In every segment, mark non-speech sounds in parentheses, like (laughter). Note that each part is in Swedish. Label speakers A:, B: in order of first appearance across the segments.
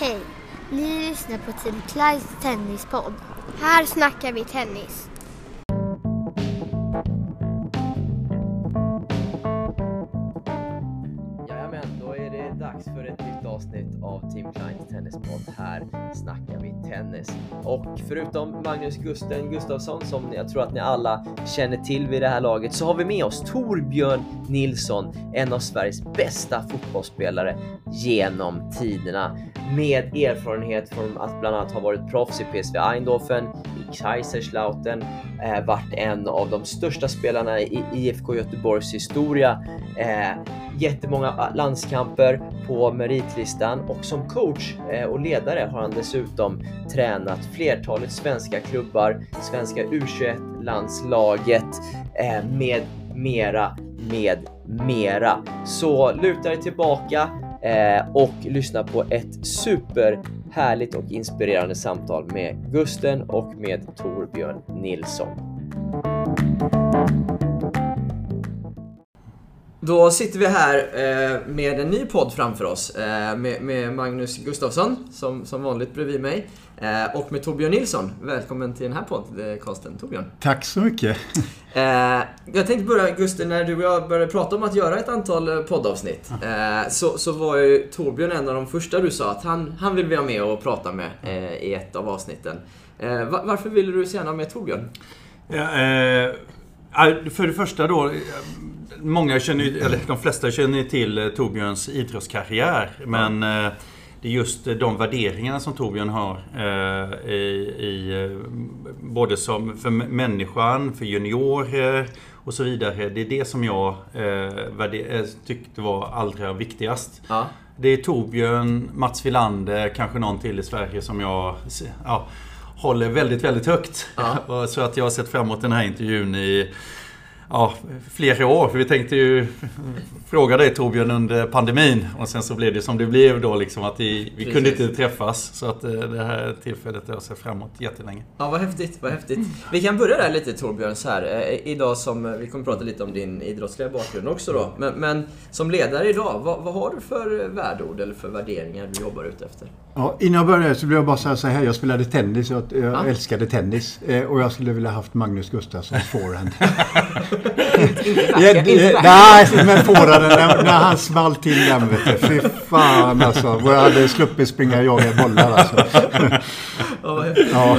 A: Hej! Ni lyssnar på Team Clydes tennispodd.
B: Här snackar vi tennis.
C: Jajamän, då är det dags för ett nytt avsnitt av Team Kleins tennispodd. Här snackar vi tennis. Och förutom Magnus Gusten Gustafsson som jag tror att ni alla känner till vid det här laget så har vi med oss Torbjörn Nilsson, en av Sveriges bästa fotbollsspelare genom tiderna. Med erfarenhet från att bland annat ha varit proffs i PSV Eindhoven, Kaiserslautern, eh, varit en av de största spelarna i IFK Göteborgs historia, eh, jättemånga landskamper på meritlistan och som coach eh, och ledare har han dessutom tränat flertalet svenska klubbar, svenska U21-landslaget eh, med mera, med mera. Så luta dig tillbaka eh, och lyssna på ett super Härligt och inspirerande samtal med Gusten och med Torbjörn Nilsson. Då sitter vi här eh, med en ny podd framför oss eh, med, Magnus Gustafsson som, som vanligt bredvid mig eh, och med Torbjörn Nilsson. Välkommen till den här podcasten Torbjörn.
D: Tack så mycket. (laughs)
C: Jag tänkte börja Gusten, när du och jag började prata om att göra ett antal poddavsnitt så, så var ju Torbjörn en av de första du sa att han, han vill vi ha med och prata med i ett av avsnitten. Var, varför ville du så gärna med Torbjörn?
D: Ja, för det första då många känner eller de flesta känner till eh, Torbjörns idrottskarriär. Men ja. det är just de värderingarna som Torbjörn har eh, i, i, eh, både som för människan, för juniorer och så vidare. Det är det som jag eh, tyckte var allra viktigast. Ja. Det är Torbjörn, Mats Wilander, kanske någon till i Sverige som jag ja, håller väldigt, väldigt högt. Ja. (laughs) så att jag har sett fram emot den här intervjun i ja, flera år. För vi tänkte ju fråga dig Torbjörn under pandemin. Och sen så blev det som det blev då liksom att vi, vi kunde inte träffas. Så att eh, det här tillfället har jag sett framåt jättelänge.
C: Ja, vad häftigt, vad häftigt. Vi kan börja där lite Torbjörn så här. Eh, idag som, vi kommer prata lite om din idrottsliga bakgrund också då. Men, men som ledare idag, vad, vad, har du för värdeord eller för värderingar du jobbar ut efter?
D: Ja, innan jag började så vill jag bara säga så här. Jag spelade tennis. Jag, jag ja. älskade tennis. Eh, och jag skulle vilja haft Magnus Gustafssons forehand. (laughs) (laughs) inte Nej, men fåraren när, när han small till den vet du. Fy fan alltså. Jag hade sluppit springa och jaga bollar alltså.
C: Ja. (laughs) Ja.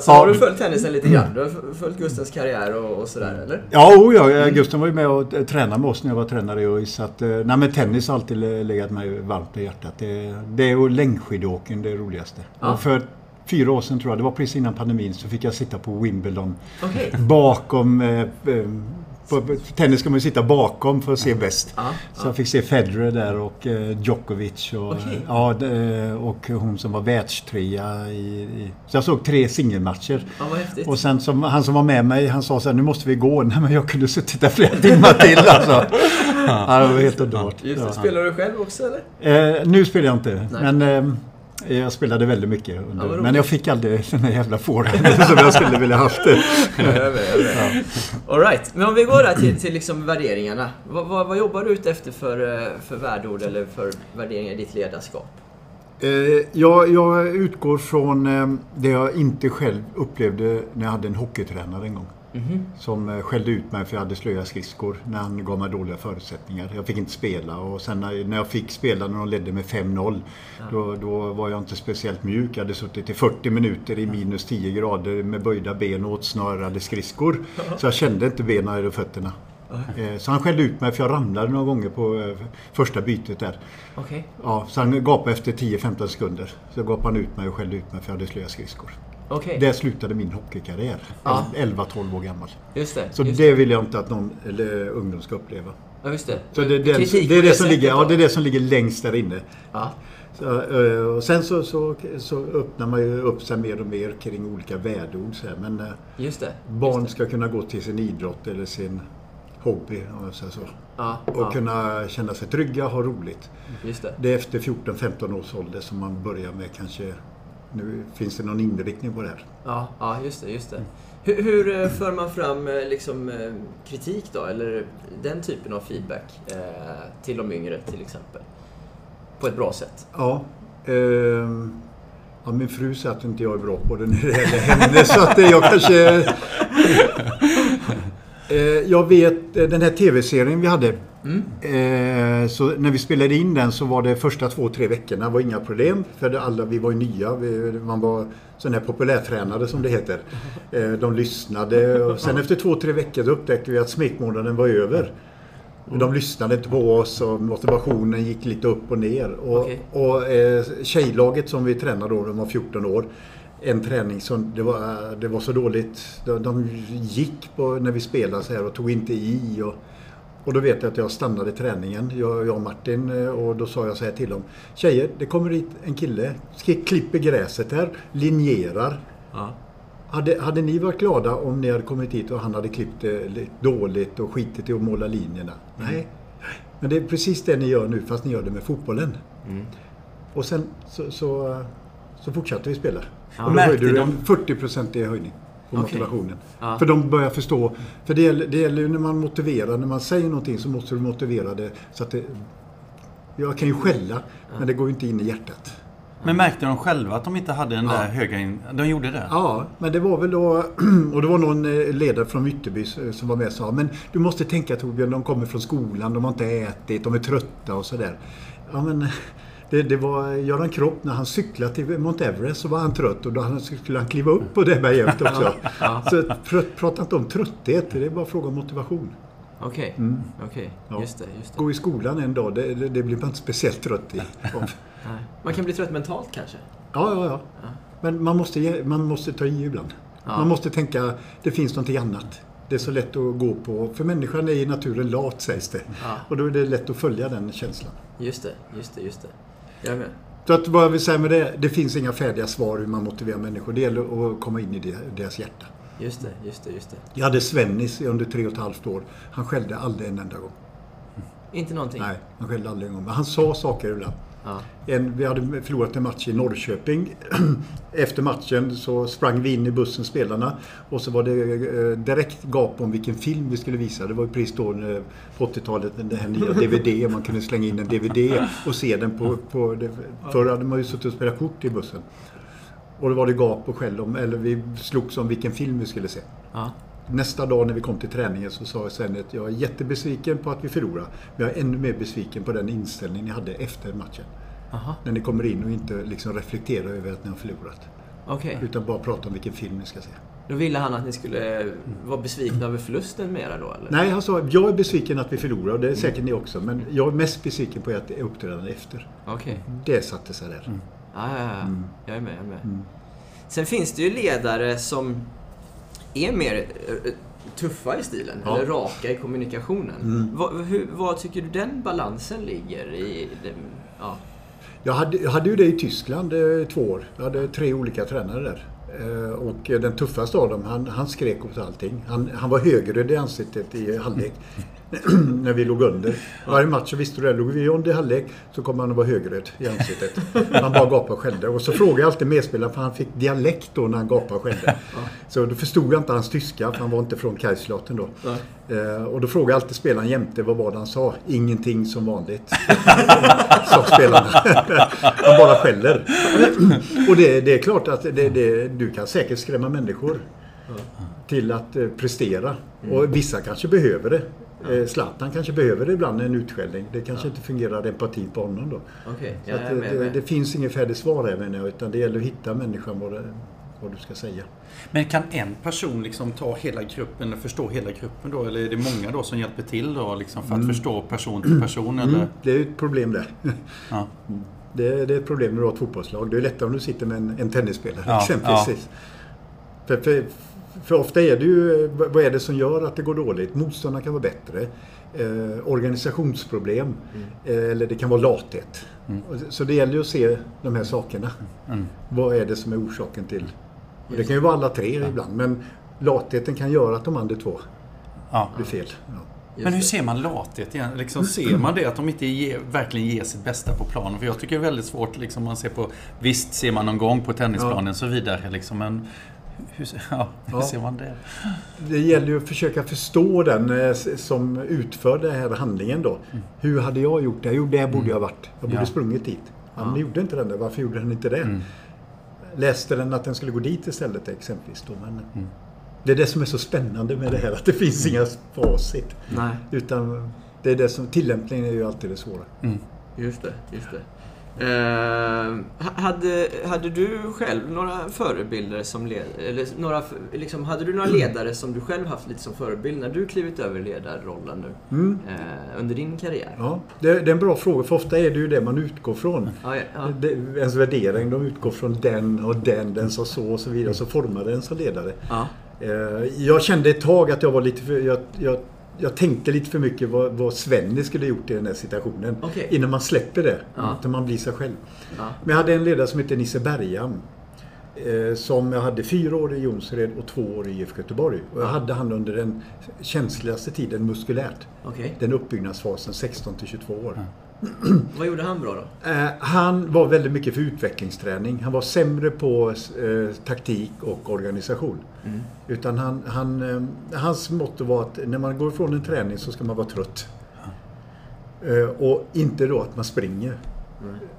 C: Så ja. har du följt tennisen lite grann? Du har följt Gustens karriär och, och sådär eller?
D: Ja, oh, ja. Gusten var ju med och tränade med oss när jag var tränare i ÖIS. Eh, nej, men tennis har alltid legat mig varmt i hjärtat. Det, det är längdskidåkning det roligaste. Ja. Och för fyra år sedan tror jag, det var precis innan pandemin, så fick jag sitta på Wimbledon. Okay. Bakom eh, på tennis ska man ju sitta bakom för att se bäst. Ah, så ah. jag fick se Federer där och eh, Djokovic och, okay. ja, och hon som var världstrea i, i, Så jag såg tre singelmatcher.
C: Ah,
D: och sen som, han som var med mig, han sa så här, nu måste vi gå. (laughs) Nej men jag kunde suttit där flera timmar till alltså. (laughs) ja, det var helt underbart.
C: Spelar du själv också eller?
D: Eh, nu spelar jag inte. Nej. Men eh, jag spelade väldigt mycket. Under, ja, men jag fick aldrig (laughs) den där jävla forehanden (laughs) som jag skulle vilja haft. Det. (laughs)
C: ja. Alright, men om vi går där till, till liksom värderingarna. Vad, vad, vad, jobbar du ute efter för, eh, för värdeord eller för värderingar i ditt ledarskap?
D: Eh, jag, jag utgår från eh, det jag inte själv upplevde när jag hade en hockeytränare en gång. Mm. Som eh, skällde ut mig för jag hade slöa skridskor när han gav mig dåliga förutsättningar. Jag fick inte spela och sen när jag fick spela när de ledde med 5-0 ja. då, då, var jag inte speciellt mjuk. Jag hade suttit i 40 minuter i minus 10 grader med böjda ben och åtsnörade skridskor. Så jag kände inte benen eller fötterna. Eh, så han skällde ut mig för jag ramlade några gånger på eh, första bytet där.
C: Okay.
D: Ja, så han gapade efter 10-15 sekunder. Så gapade han ut mig och skällde ut mig för jag hade slöa skridskor. Okay. Där slutade min hockeykarriär. Ja. 11-12 år gammal.
C: Just det,
D: så
C: just
D: det vill jag inte att någon eller ungdom ska uppleva.
C: Ja, just det.
D: Så det, det, det, det är det, som ligger, ja, det är det som ligger längst där inne. Ja. Så, eh, och sen så, så, så, öppnar man ju upp sig mer och mer kring olika värdeord. Så här. Men eh,
C: just det,
D: barn
C: just
D: ska kunna gå till sin idrott eller sin hobby. Om jag säger så. Ja, och ja. kunna känna sig trygga och ha roligt.
C: Just det.
D: det är efter 14-15 års ålder som man börjar med kanske nu finns det någon inriktning på det här.
C: Ja, ja just det. Just det. Hur, hur eh, för man fram eh, liksom, eh, kritik då, eller den typen av feedback eh, till de yngre till exempel? På ett bra sätt?
D: Ja, Ehm, ja, min fru säger att inte jag är bra på det när det gäller henne så att eh, jag kanske... (laughs) Eh, jag vet eh, den här TV-serien vi hade. Eh, så när vi spelade in den så var det första två, tre veckorna var inga problem. För det alla, vi var ju nya. Vi, man var sån här populärtränade som det heter. (laughs) Eh, de lyssnade och sen efter två, tre veckor upptäckte vi att smekmånaden var över. De lyssnade inte på oss och motivationen gick lite upp och ner. Och,
C: Okej.
D: och eh, tjejlaget som vi tränade då, de var 14 år. En träning som, det var, det var så dåligt. De, de gick på, när vi spelade så här och tog inte i. Och, och då vet jag att jag stannade träningen, jag, jag och Martin, eh, och då sa jag så här till dem. Tjejer, det kommer hit en kille, klipper gräset här, linjerar.
C: Ja.
D: Hade, hade ni varit glada om ni hade kommit hit och han hade klippt det dåligt och skitit i att måla linjerna? Nej. Men det är precis det ni gör nu fast ni gör det med fotbollen.
C: Mm.
D: Och sen så, så, så fortsatte vi spela.
C: Ja.
D: och då
E: Märkte
D: höjde du
E: de-
D: en 40-procentig höjning på
C: Okej.
D: motivationen.
C: Ja.
D: För de börjar förstå. För det gäller, det gäller ju när man motiverar, när man säger någonting så måste du motivera det så att det... Jag kan ju skälla, men det går ju inte in i hjärtat.
E: Men märkte de själva att de inte hade den
D: Ja.
E: där höga... In... De gjorde det?
D: Ja, men det var väl då... (clears throat) Och det var någon eh, ledare från Ytterby eh, som var med och sa Men du måste tänka Torbjörn, de kommer från skolan, de har inte ätit, de är trötta och sådär. Ja, men det, det var Göran Kropp, när han cyklade till Mount Everest så var han trött och då han- skulle han kliva upp på det berget också. (laughs) Så pr- prata inte om trötthet, det är bara fråga om motivation.
C: Okej, okej.
D: Ja.
C: Just det, just det.
D: Gå i skolan en dag, det, det, det blir man inte speciellt trött i. (laughs) Ja.
C: Man kan bli trött mentalt kanske?
D: ja, ja. Men man måste, man måste ta i ibland.
C: Ja.
D: Man måste tänka, det finns någonting annat. Det är så lätt att gå på, för människan är i naturen lat sägs det.
C: Ja.
D: Och då är det lätt att följa den känslan.
C: Just det, just det, just det. Jag med.
D: Så att vad jag vill säga med det, det finns inga färdiga svar hur man motiverar människor. Det gäller att komma in i deras hjärta.
C: Just det, just det, just det.
D: Jag hade Svennis under tre och ett halvt år. Han skällde aldrig en enda gång.
C: Inte någonting?
D: Nej, han skällde aldrig en gång. Men han sa saker ibland.
C: Ja.
D: En, vi hade förlorat en match i Norrköping. (clears throat) Efter matchen så sprang vi in i bussen, spelarna. Och så var det eh, direkt gap om vilken film vi skulle visa. Det var ju precis då eh, på 80-talet, den här nya DVD. Man kunde slänga in en DVD och se den på... på det, förr hade man ju suttit och spelat kort i bussen. Och då var det gap och skäll om, eller vi slogs om vilken film vi skulle se.
C: Ja.
D: Nästa dag när vi kom till träningen så sa jag sen att jag är jättebesviken på att vi förlorade. Men jag är ännu mer besviken på den inställning ni hade efter matchen.
C: Aha,
D: När ni kommer in och inte liksom reflekterar över att ni har förlorat.
C: okej.
D: Utan bara prata om vilken film ni ska se.
C: Då ville han att ni skulle vara besvikna över förlusten mera då, eller?
D: Nej, han sa jag är besviken att vi förlorar och det är säkert ni också. Men jag är mest besviken på att det är uppträdande efter.
C: Okej.
D: Det satte sig där.
C: Ja, ja, ja.
D: Mm.
C: Jag är med, jag är med. Sen finns det ju ledare som är mer eh, tuffa i stilen,
D: Ja.
C: eller raka i kommunikationen.
D: Mm.
C: Vad, hur, vad tycker du den balansen ligger i? Den, ja.
D: Jag hade, jag hade ju det i Tyskland eh, två år. Jag hade tre olika tränare där. Eh, Och den tuffaste av dem, han, han skrek åt allting. Han, han var högröd i ansiktet i halvlek. (clears throat) när vi låg under. Varje match så visste du det. Låg vi under halvlek så kom han att vara högröd i ansiktet. Han bara gapade och skällde. Och så frågade jag alltid medspelaren, för han fick dialekt då när han gapade och skällde. Så då förstod jag inte hans tyska, för han var inte från Kaiserslautern då. Eh, Och då frågade jag alltid spelaren jämte, vad var det han sa? Ingenting som vanligt. (laughs) Sa spelarna. (laughs) Han bara skäller. (clears throat) Och det, det är klart att det, det, du kan säkert skrämma människor till att eh, prestera. Och vissa kanske behöver det. Eh, Zlatan kanske behöver det ibland, en utskällning. Det kanske inte fungerar empati på honom då.
C: Okej,
D: Så att
C: med.
D: det,
C: med.
D: det finns inget färdigt svar här menar jag, utan det gäller att hitta människan vad, det, vad du ska säga.
E: Men kan en person liksom ta hela gruppen, förstå hela gruppen då? Eller är det många då som hjälper till då liksom för att förstå person till person? Eller?
D: Mm, det är ju ett problem det. (laughs)
E: Ja.
D: Det, det är ett problem när du har ett fotbollslag. Det är lättare om du sitter med en, en tennisspelare
E: Ja, (laughs)
D: exempelvis. För, för, för ofta är det ju, vad är det som gör att det går dåligt? Motståndarna kan vara bättre. Eh, organisationsproblem. Eh, eller det kan vara lathet. Och Så det gäller ju att se de här sakerna.
E: Mm.
D: Vad är det som är orsaken till? Och det kan ju vara alla tre ibland. Men latheten kan göra att de andra två
E: Ja.
D: blir fel. Ja.
E: Men hur ser man lathet igen? Liksom, ser man det att de inte ge, verkligen ger sitt bästa på planen? För jag tycker det är väldigt svårt, liksom, man ser på, visst ser man någon gång på tennisplanen och så vidare, liksom, men hur, (laughs) ja, hur
D: Ja.
E: ser man det?
D: Det gäller ju att försöka förstå den eh, som utför den här handlingen då. Hur hade jag gjort det? Jo, där borde jag ha varit. Jag borde
E: Ja.
D: sprungit dit. Ja, men gjorde inte den det. Varför gjorde den inte det?
E: Mm.
D: Läste den att den skulle gå dit istället exempelvis då. Men Det är det som är så spännande med det här. Att det finns inga facit.
C: Nej,
D: Utan det är det som, tillämpningen är ju alltid det svåra.
C: just det. Just det. Eh, ha- hade, hade du själv några förebilder som ledare? Eller några, liksom, hade du några ledare som du själv haft lite som förebild när du klivit över ledarrollen nu?
D: Mm.
C: Eh, under din karriär?
D: Ja, det, det är en bra fråga för ofta är det ju det man utgår från.
C: Ja, ja, ja.
D: Det, ens värdering, de utgår från den och den, den sa så och så vidare. Så formar den som ledare. Eh, Jag kände ett tag att jag var lite för... Jag, jag, jag tänkte lite för mycket vad, vad Svenny skulle gjort i den här situationen.
C: Okej.
D: Innan man släpper det.
C: Ja.
D: Utan man blir sig själv.
C: Ja.
D: Men jag hade en ledare som hette Nisse Bergam. Eh, som jag hade fyra år i Jonsered och två år i IFK Göteborg. Och jag hade han under den känsligaste tiden muskulärt.
C: Okej.
D: Den uppbyggnadsfasen 16 till 22 år. (clears throat)
C: Vad gjorde han bra då?
D: Eh, han var väldigt mycket för utvecklingsträning. Han var sämre på eh, taktik och organisation.
C: Mm.
D: Utan han, han, eh, hans motto var att när man går ifrån en träning så ska man vara trött. Eh, och inte då att man springer.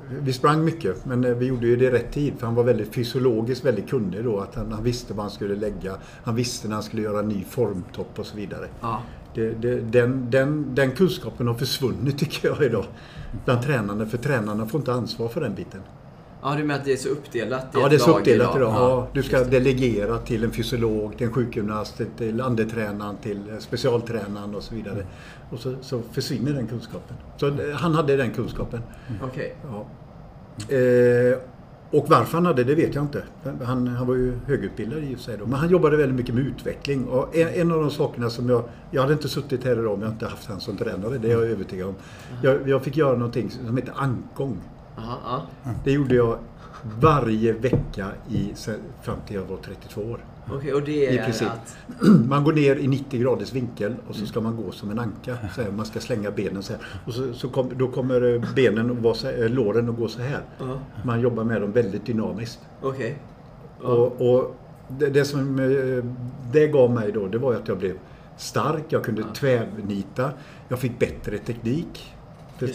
D: Vi sprang mycket, men eh, vi gjorde ju det i rätt tid. För han var väldigt fysiologiskt väldigt kunnig då. Att han, han visste vad han skulle lägga. Han visste när han skulle göra en ny formtopp och så vidare.
C: Ja.
D: Det, det, den, den, den kunskapen har försvunnit tycker jag idag. Bland tränarna. För tränarna får inte ansvar för den biten.
C: Ja, du menar att det är så uppdelat i
D: Ja,
C: ett
D: det är så uppdelat idag. Ja, du ska delegera till en fysiolog, till en sjukgymnast, till andetränaren, till specialtränaren och så vidare. Och så, så försvinner den kunskapen. Så eh, han hade den kunskapen.
C: Okej.
D: Ja. Eh, och varför han hade det vet jag inte. Han, han var ju högutbildad i och för sig då. Men han jobbade väldigt mycket med utveckling. Och en, en av de sakerna som jag... Jag hade inte suttit här idag om jag inte haft han som tränare. Det är jag övertygad om. Jag, jag fick göra någonting som heter
C: ja.
D: Det gjorde jag varje vecka i, fram till jag var 32 år.
C: Okej, och det
D: I
C: är
D: princip.
C: att... (clears throat)
D: Man går ner i 90 graders vinkel och så ska man gå som en anka. Så här, man ska slänga benen så här. Och så, så kom, då kommer eh, benen och vara så här, eh, låren att gå så här.
C: Ja.
D: Man jobbar med dem väldigt dynamiskt.
C: Okej. Ja.
D: Och, och det, det som eh, det gav mig då, det var att jag blev stark. Jag kunde tvärnita. Jag fick bättre teknik.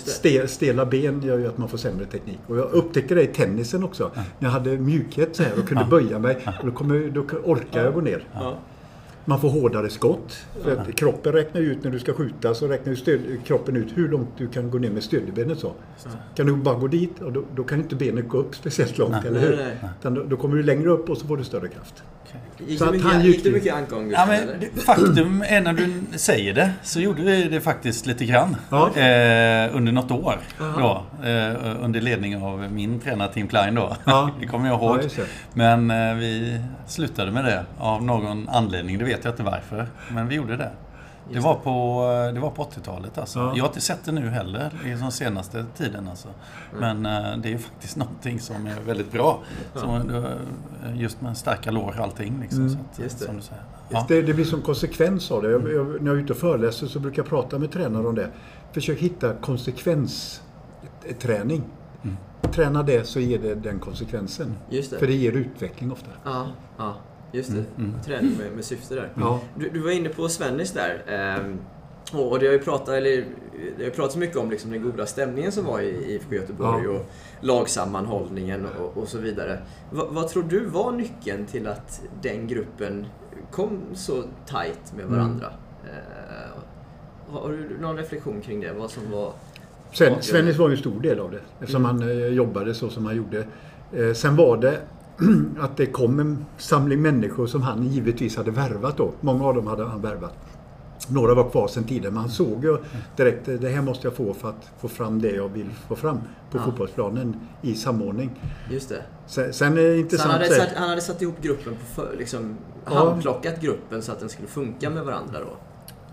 D: Ste, stela ben gör ju att man får sämre teknik. Och jag upptäckte det i tennisen också. När jag hade mjukhet så här och kunde böja mig. Och då, kommer, då orkar jag gå ner. Man får hårdare skott. Kroppen räknar ut när du ska skjuta så räknar stöd, kroppen ut hur långt du kan gå ner med stödbenet så. Kan du bara gå dit och då, då kan inte benet gå upp speciellt långt, eller hur? Utan då, då kommer du längre upp och så får du större kraft.
C: Gick
D: Så
C: mycket,
D: han
C: gick
D: gick
C: det mycket ankgång
E: Ja, men det- faktum är när du säger det så gjorde vi det faktiskt lite grann.
D: Ja.
E: Eh, under något år. Då, eh, under ledning av min tränare Tim Klein då.
D: Ja. (laughs)
E: det kommer jag
D: Ja,
E: ihåg.
D: det.
E: Men eh, vi slutade med det av någon anledning. Det vet jag inte varför. Men vi gjorde det. Det var på, eh, det var på 80-talet alltså.
D: Ja.
E: Jag har inte sett det nu heller, i den senaste tiden alltså. Men eh, det är ju (laughs) faktiskt någonting som är väldigt bra. Som, eh, just med starka lår och allting. Liksom, så att,
C: Just det.
E: Som du säger. Ja.
D: Det, det blir som konsekvens av det. Jag, jag, när jag är ute och föreläser så brukar jag prata med tränare om det. Försök hitta konsekvensträning. Träna det så ger det den konsekvensen.
C: Just det.
D: För det ger utveckling ofta.
C: Ja, ja. Just det. Träning med, med syfte där.
D: Ja.
C: Du, du var inne på Svennis där. ehm, och det har ju pratat, eller, det har pratats mycket om liksom den goda stämningen som var i IFK Göteborg
D: Ja.
C: och lagsammanhållningen och, och så vidare. Va, vad tror du var nyckeln till att den gruppen kom så tight med varandra? Eh, har du någon reflektion kring det? Vad som var...
D: Sven? Svennis var ju en stor del av det. Eftersom han eh, jobbade så som han gjorde. Eh, sen var det (clears throat) att det kom en samling människor som han givetvis hade värvat då. Många av dem hade han värvat. Några var kvar sedan tidigare men han såg ju direkt att det här måste jag få för att få fram det jag vill få fram på
C: Ja.
D: fotbollsplanen i samordning.
C: Just det.
D: Sen, sen är det
C: Så
D: intressant
C: han hade, satt, han hade satt ihop gruppen, på liksom,
D: Ja.
C: handplockat gruppen så att den skulle funka med varandra då?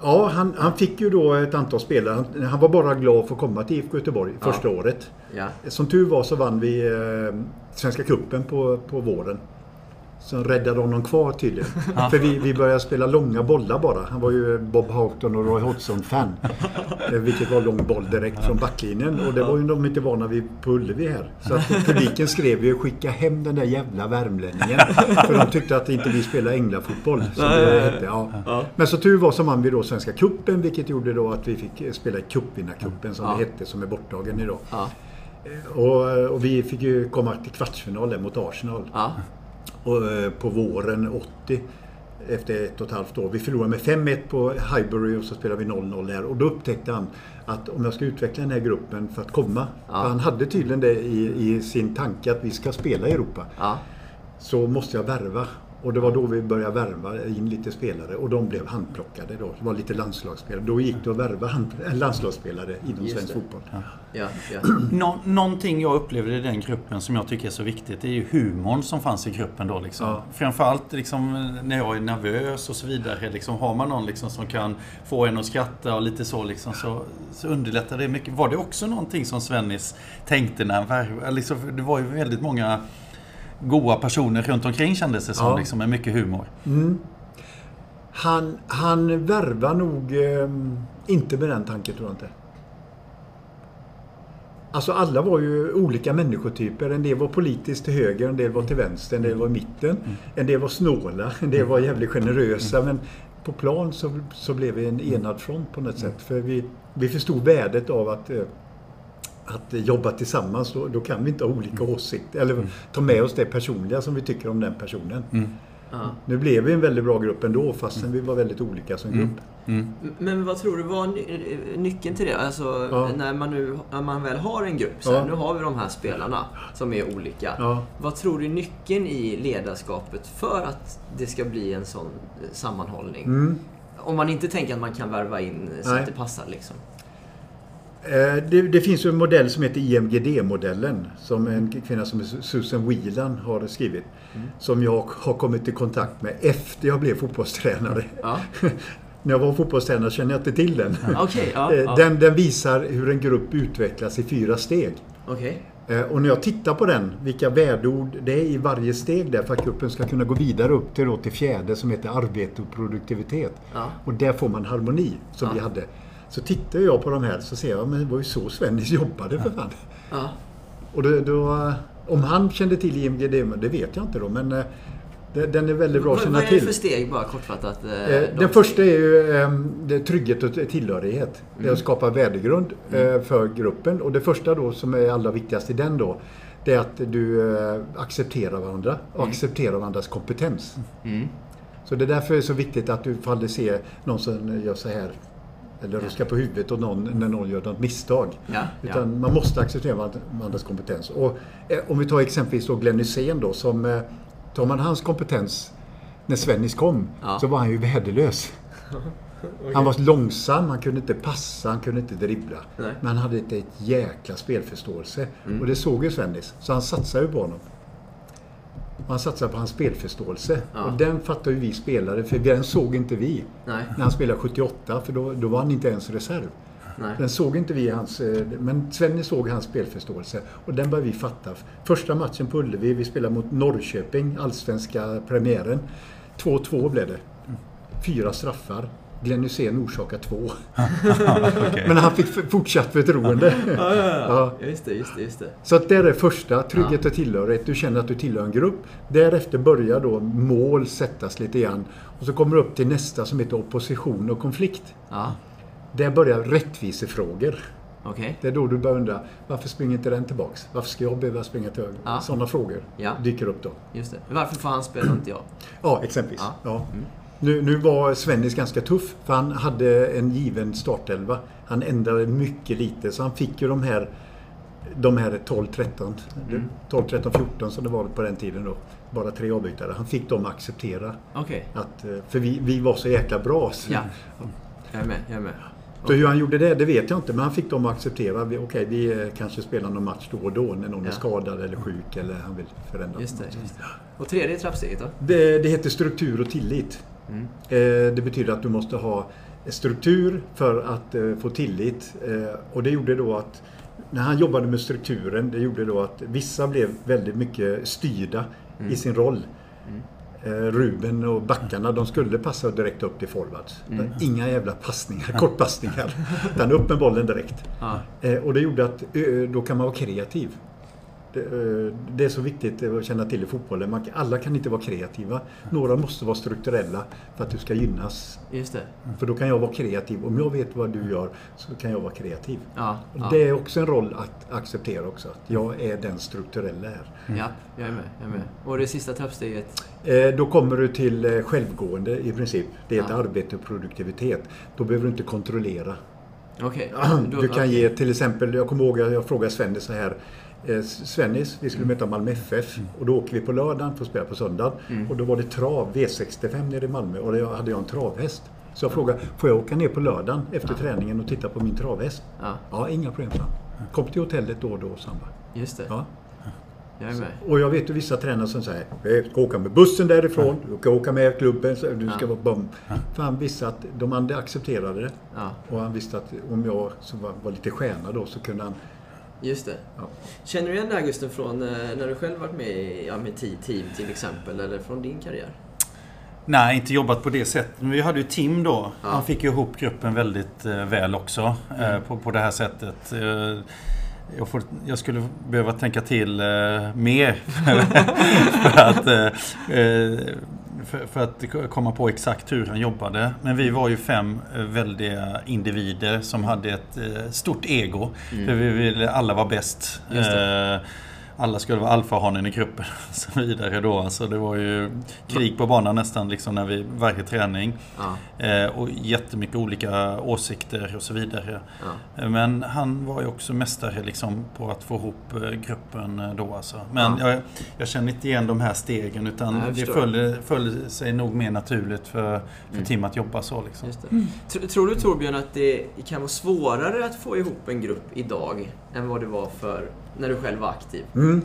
D: Ja, han, han fick ju då ett antal spelare. Han, han var bara glad för att komma till IFK Göteborg
C: Ja.
D: första året.
C: Ja.
D: Som tur var så vann vi eh, Svenska Cupen på, på våren. Som räddade honom kvar tydligen. För vi, vi började spela långa bollar bara. Han var ju Bob Houghton och Roy Hodgson-fan. Eh, Vilket var lång boll direkt från backlinjen. Och det var ju de inte vana vid på Ullevi här. Så att publiken skrev ju skicka hem den där jävla värmlänningen. För de tyckte att inte vi spelade änglafotboll. Som det hette. Ja. Men så tur var så vann vi då Svenska Cupen vilket gjorde då att vi fick spela i cupvinnarcupen som det hette som är borttagen idag. Och, och vi fick ju komma till kvartsfinal där mot Arsenal.
C: Ja.
D: Och, eh, på våren 80. Efter ett och ett halvt år. Vi förlorade med 5-1 på Highbury och så spelade vi 0-0 där. Och då upptäckte han att om jag ska utveckla den här gruppen för att komma.
C: Ja.
D: För han hade tydligen det i, i sin tanke att vi ska spela i Europa.
C: Ja.
D: Så måste jag värva. Och det var då vi började värva in lite spelare och de blev handplockade då. Det var lite landslagsspelare. Då gick det att värva hand, äh, landslagsspelare inom svensk fotboll.
C: Ja. Ja. (clears throat)
E: Nå, någonting jag upplevde i den gruppen som jag tycker är så viktigt, det är ju humorn som fanns i gruppen då. Liksom.
D: Ja.
E: Framförallt liksom, när jag är nervös och så vidare. Liksom, har man någon liksom, som kan få en att skratta och lite så, liksom, så, så underlättar det mycket. Var det också någonting som Svennis tänkte när han värvade? Liksom, det var ju väldigt många goa personer runt omkring kändes det som,
D: Ja.
E: liksom, med mycket humor.
D: Mm. Han, han värvar nog eh, inte med den tanken tror jag inte. Alltså alla var ju olika människotyper. En del var politiskt till höger, en del var till vänster, en del var i mitten. En del var snåla, en del var jävligt generösa. Men på plan så, så blev vi en enad front på något sätt. För vi, vi förstod värdet av att eh, att jobba tillsammans, då, då kan vi inte ha olika åsikter. Eller ta med oss det personliga som vi tycker om den personen.
C: Ja.
D: Nu blev vi en väldigt bra grupp ändå fastän vi var väldigt olika som grupp.
C: Men vad tror du var ny- nyckeln till det? Alltså,
D: Ja.
C: när, man nu, när man väl har en grupp, så här,
D: Ja.
C: nu har vi de här spelarna som är olika.
D: Ja.
C: Vad tror du är nyckeln i ledarskapet för att det ska bli en sån eh, sammanhållning?
D: Mm.
C: Om man inte tänker att man kan värva in så
D: Nej.
C: att det passar liksom.
D: Eh, Det, det finns en modell som heter IMGD-modellen som en kvinna som Susan Whelan har skrivit. Som jag har kommit i kontakt med efter jag blev fotbollstränare.
C: Ja. (laughs)
D: När jag var fotbollstränare kände jag inte till den. (laughs)
C: Ja.
D: Eh,
C: ja.
D: Den, den visar hur en grupp utvecklas i fyra steg.
C: Okej.
D: Eh, Och när jag tittar på den, vilka värdeord det är i varje steg där för att gruppen ska kunna gå vidare upp till, då, till fjärde som heter arbete och produktivitet. Och där får man harmoni som vi hade. Så tittar jag på de här så ser jag, men det var ju så Svennis jobbade för fan.
C: Ja.
D: Och då, då, om han kände till IMGD, det vet jag inte då, men eh, den är väldigt bra att känna
C: vad är det
D: till.
C: för steg, bara kortfattat? eh,
D: Eh,
C: de
D: Den första är ju eh, det är trygghet och tillhörighet. Det är
C: Mm.
D: att skapa värdegrund eh, för gruppen. Och det första då som är allra viktigast i den då, det är att du accepterar varandra och accepterar varandras kompetens.
C: Mm.
D: Så det är därför det är så viktigt att du ifall ser någon som gör så här eller ruskar på huvudet och någon, när någon gör något misstag.
C: Ja,
D: Utan
C: ja.
D: man måste acceptera varandras kompetens. Och eh, om vi tar exempelvis då Glenn Hysén då som eh, Tar man hans kompetens när Svennis kom
C: Ja.
D: så var han ju värdelös. (laughs) Han var långsam, han kunde inte passa, han kunde inte dribbla.
C: Nej.
D: Men han hade ett, ett jäkla spelförståelse.
C: Mm.
D: Och det såg ju Svennis. Så han satsade ju på honom. Och han satsade på hans spelförståelse.
C: Ja.
D: Och den fattar ju vi spelare, för den såg inte vi.
C: Nej.
D: När han spelade 78, för då, då var han inte ens reserv.
C: Nej.
D: Den såg inte vi hans... eh, Men Svenny såg hans spelförståelse och den började vi fatta. Första matchen på Ullevi, vi spelade mot Norrköping, allsvenska premiären. 2-2 blev det. Fyra straffar. Glenn Hysén orsakade två. (laughs) Men han fick fortsatt förtroende. (laughs)
C: Ja, ja, ja.
D: Ja.
C: Just det, just det, just det.
D: Så att det är det första, trygghet och tillhörighet. Du känner att du tillhör en grupp. Därefter börjar då mål sättas lite grann. Och så kommer du upp till nästa som heter opposition och konflikt. Där börjar rättvisefrågor.
C: okej.
D: Det är då du börjar undra, varför springer inte den tillbaks? Varför ska jag behöva springa till höger?
C: Ja.
D: Sådana frågor dyker upp då.
C: Just det. Varför får han spela och inte jag?
D: Ja, exempelvis.
C: Ja.
D: Ja. Nu, nu var Svennis ganska tuff, för han hade en given startelva. Han ändrade mycket lite, så han fick ju de här de här 12, 13,
C: Mm.
D: 12, 13, 14 som det var på den tiden då. Bara tre avbytare. Han fick dem att acceptera.
C: Okej.
D: Att, eh, för vi, vi var så jäkla bra. Så,
C: Ja. Jag är med, jag är med.
D: så hur han gjorde det, det vet jag inte. Men han fick dem att acceptera. Okej, vi eh, kanske spelar någon match då och då när någon
C: Ja.
D: är skadad eller sjuk eller han vill förändra.
C: Just det, just det. Och tredje trappsteget då?
D: Det, det heter struktur och tillit.
C: Mm.
D: Eh, det betyder att du måste ha struktur för att eh, få tillit. Eh, och det gjorde då att när han jobbade med strukturen, det gjorde då att vissa blev väldigt mycket styrda i sin roll. Eh, Ruben och backarna, de skulle passa direkt upp till forwards. Inga jävla passningar, (laughs) kortpassningar. Utan upp med bollen direkt.
C: Ja.
D: Eh, och det gjorde att då kan man vara kreativ. Det, eh, det är så viktigt att känna till i fotbollen. Man, alla kan inte vara kreativa. Några måste vara strukturella för att du ska gynnas.
C: Just det.
D: För då kan jag vara kreativ. Om jag vet vad du gör så kan jag vara kreativ.
C: Ja, ja.
D: Det är också en roll att acceptera också. Att jag är den strukturella här.
C: ja, jag är med. Jag är med. Och det sista trappsteget?
D: Eh, Då kommer du till eh, självgående i princip. Det är ett
C: Ja.
D: arbete och produktivitet. Då behöver du inte kontrollera. (clears throat)
C: Då-
D: Du kan ge till exempel, jag kommer ihåg att jag frågade Svennis så här. Eh, Svennis, vi skulle möta Malmö FF och då åker vi på lördagen för att spela på söndag.
C: Mm.
D: Och då var det trav, V65 nere i Malmö och då hade jag en travhäst. Så jag frågade, får jag åka ner på lördagen efter träningen och titta på min travhäst?
C: Ja,
D: Ja, inga problem sa han. Kom till hotellet då och då, sa
C: just det.
D: Ja.
C: Jag med.
D: Och jag vet ju vissa tränare som säger du ska åka med bussen därifrån, du ska åka med klubben, så du ska
C: Ja.
D: vara bom. För han visste att de andra accepterade det.
C: Ja,
D: Och han visste att om jag som var, var lite stjärna då så kunde han...
C: just det.
D: Ja.
C: Känner du igen det här Gusten från eh, när du själv varit med i ja, med Te- team till exempel, eller från din karriär?
E: Nej, inte jobbat på det sättet. Men vi hade ju Tim då.
C: Ja.
E: Han fick ju ihop gruppen väldigt eh, väl också. Eh, på, på det här sättet. Jag, får, jag skulle behöva tänka till eh, mer. (laughs) för, att, eh, för, för att komma på exakt hur han jobbade. Men vi var ju fem eh, väldiga individer som hade ett eh, stort ego. För vi ville alla vara bäst.
C: Mm.
E: Alla skulle vara alfahanen i gruppen (laughs) och så vidare då. Alltså det var ju krig på banan nästan liksom när vi, varje träning.
C: Ja,
E: Eh, och jättemycket olika åsikter och så vidare.
C: ja.
E: Eh, Men han var ju också mästare liksom på att få ihop eh, gruppen då alltså. Men jag, jag känner inte igen de här stegen utan det föll, föll sig nog mer naturligt för, för
C: Mm.
E: Tim att jobba så liksom.
C: Tr- Tror du Torbjörn att det kan vara svårare att få ihop en grupp idag än vad det var för när du själv var aktiv?
D: Mm.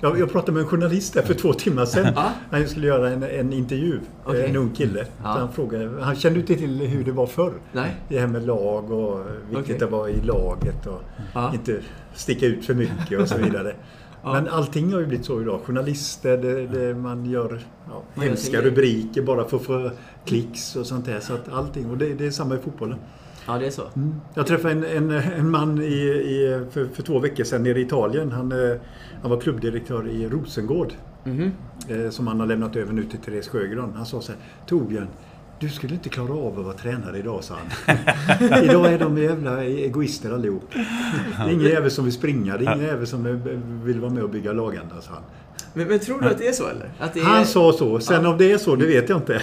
D: Jag, jag pratade med en journalist där för två timmar sedan.
C: Ja.
D: Han skulle göra en, en intervju.
C: Okej.
D: En ung kille.
C: Ja.
D: Så han, frågade, han kände inte till hur det var förr.
C: Nej?
D: Det här med lag och viktigt
C: Okej.
D: att vara i laget och
C: Ja.
D: inte sticka ut för mycket och så (laughs) vidare.
C: Ja.
D: Men allting har ju blivit så idag. Journalister, det, det man gör ja, hemska rubriker bara för att få klicks och sånt där. Så att allting, och det, det är samma i fotbollen.
C: Ja, det är så?
D: Jag träffade en, en, en man i, i, för, för två veckor sedan nere i Italien. Han, eh, han var klubbdirektör i Rosengård.
C: Mhm.
D: Eh, som han har lämnat över nu till Therese Sjögran. Han sa så här, Torbjörn, du skulle inte klara av att vara tränare idag, sa han. (laughs) idag är de jävla egoister allihop. Det är ingen jävel som vill springa, det är ingen jävel som vill vara med och bygga laganda, sa han.
C: Men, men tror du att det är så eller? Att det är...
D: Han sa så, sen om det är så, det vet jag inte.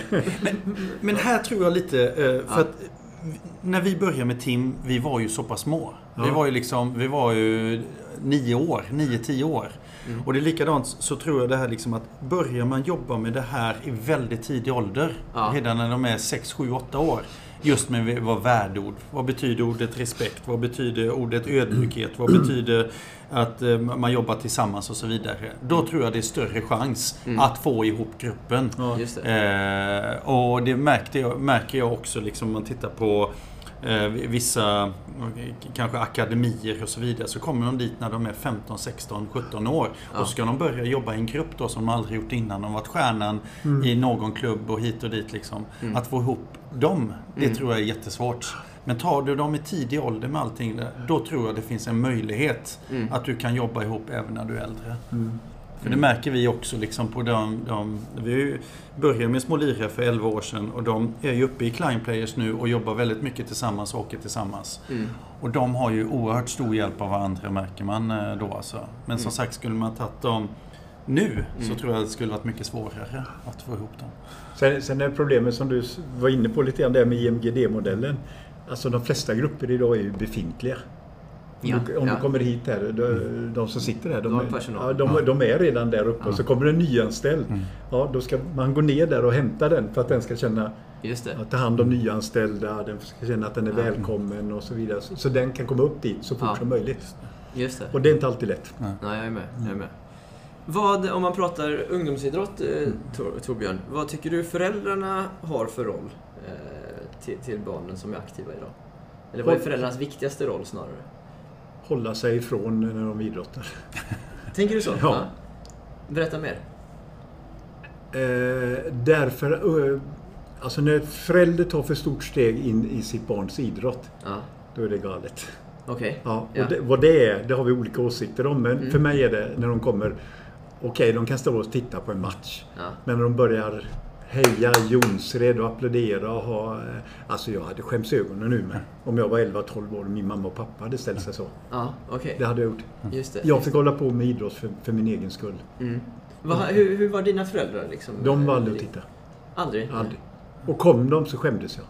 E: Men här tror jag lite, eh, för
C: Ja.
E: att när vi började med Tim, vi var ju så pass små. Vi
D: Ja.
E: var ju liksom, vi var ju nio år, nio, tio år.
C: Mm.
E: Och det är likadant så tror jag det här liksom att börjar man jobba med det här i väldigt tidig ålder,
C: Ja.
E: redan när de är sex, sju, åtta år. Just med vad värdeord, vad betyder ordet respekt, vad betyder ordet ödmjukhet, vad betyder att eh, man jobbar tillsammans och så vidare. Då tror jag det är större chans
C: Mm.
E: att få ihop gruppen.
C: Just det.
E: Eh, och det märkte jag, märker jag också liksom om man tittar på vissa eh, kanske akademier och så vidare så kommer de dit när de är 15, 16, 17 år.
C: Ja.
E: Och ska de börja jobba i en grupp då som de aldrig gjort innan. De har varit stjärnan i någon klubb och hit och dit liksom.
C: Mm.
E: Att få ihop dem, det
C: Mm.
E: tror jag är jättesvårt. Men tar du dem i tidig ålder med allting då tror jag det finns en möjlighet
C: Mm.
E: att du kan jobba ihop även när du är äldre.
D: Mm.
E: För det märker vi också liksom på de, de Vi började med Små Lirare för 11 år sedan och de är ju uppe i Klein Players nu och jobbar väldigt mycket tillsammans och åker tillsammans.
C: Mm.
E: Och de har ju oerhört stor hjälp av varandra märker man eh, då alltså. Men som
C: Mm.
E: sagt, skulle man tagit dem nu så
C: Mm.
E: tror jag det skulle varit mycket svårare att få ihop dem.
D: Sen, sen är problemet som du var inne på lite grann där med IMGD-modellen. Alltså de flesta grupper idag är ju befintliga. Om,
C: Ja,
D: du, om
C: ja.
D: du kommer hit här, de, de som sitter här,
C: De
D: de, är, de, de är redan där uppe
C: Ja.
D: och så kommer en nyanställd.
E: Mm.
D: Ja, då ska man gå ner där och hämta den för att den ska känna
C: Just det.
D: att ta hand om nyanställda, den ska känna att den är
C: Ja.
D: välkommen och så vidare. Så, så den kan komma upp dit så fort
C: Ja.
D: som möjligt.
C: Just det.
D: Och det är inte alltid lätt.
C: Nej, jag är med. Jag är med. Vad, om man pratar ungdomsidrott, eh, Tor, Torbjörn, vad tycker du föräldrarna har för roll eh, till, till barnen som är aktiva idag? Eller vad är föräldrarnas viktigaste roll snarare?
D: Hålla sig ifrån när de idrottar. (laughs)
C: Tänker du så?
D: Ja.
C: Berätta mer.
D: Eh, därför, eh, alltså när förälder tar för stort steg in i sitt barns idrott,
C: Ja.
D: då är det galet.
C: Okej.
D: Ja, och
C: Ja.
D: det, vad det är, det har vi olika åsikter om. Men
C: Mm.
D: för mig är det när de kommer... Okej, de kan stå och titta på en match.
C: Ja.
D: Men när de börjar heja Jonsred och applådera och ha... eh, Alltså jag hade skämts ögonen nu med. Om jag var 11-12 år och min mamma och pappa hade ställt sig så.
C: Ja, okej.
D: Det hade jag gjort.
C: Just det.
D: Jag fick hålla på med idrott för, för min egen skull.
C: Mm. Va, hur, hur var dina föräldrar liksom?
D: De var aldrig att titta.
C: Aldrig?
D: Aldrig. Och kom de så skämdes jag.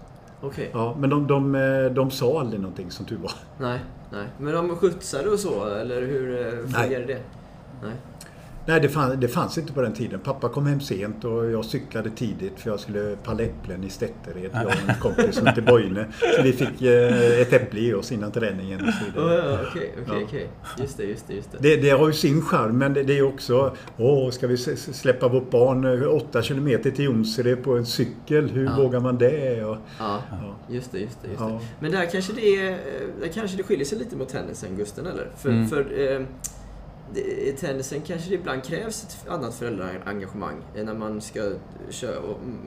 C: Okej.
D: Ja, men de, de, eh, de sa aldrig någonting som tur var.
C: Nej, nej. Men de skjutsade och så, eller hur eh, fungerade det? Nej.
D: Nej, det, fann, det fanns inte på den tiden. Pappa kom hem sent och jag cyklade tidigt för jag skulle palla äpplen i Stättered. Jag och en (laughs) kompis som hette Boine. Så vi fick eh, ett äpple i oss innan träningen
C: Okej, okej, okej. Just det, just det, just det.
D: Det, det har ju sin charm men det, det är också Åh, ska vi släppa vårt barn eh, åtta kilometer till Jonsered på en cykel? Hur
C: Ja.
D: vågar man det? Och,
C: Ja,
D: ja.
C: just det, just det. Just
D: Ja.
C: det. Men där kanske det, är, eh, där kanske det skiljer sig lite mot tennisen, Gusten, eller? För,
E: Mm.
C: för eh, i tennisen kanske det ibland krävs ett annat föräldraengagemang när man ska köra,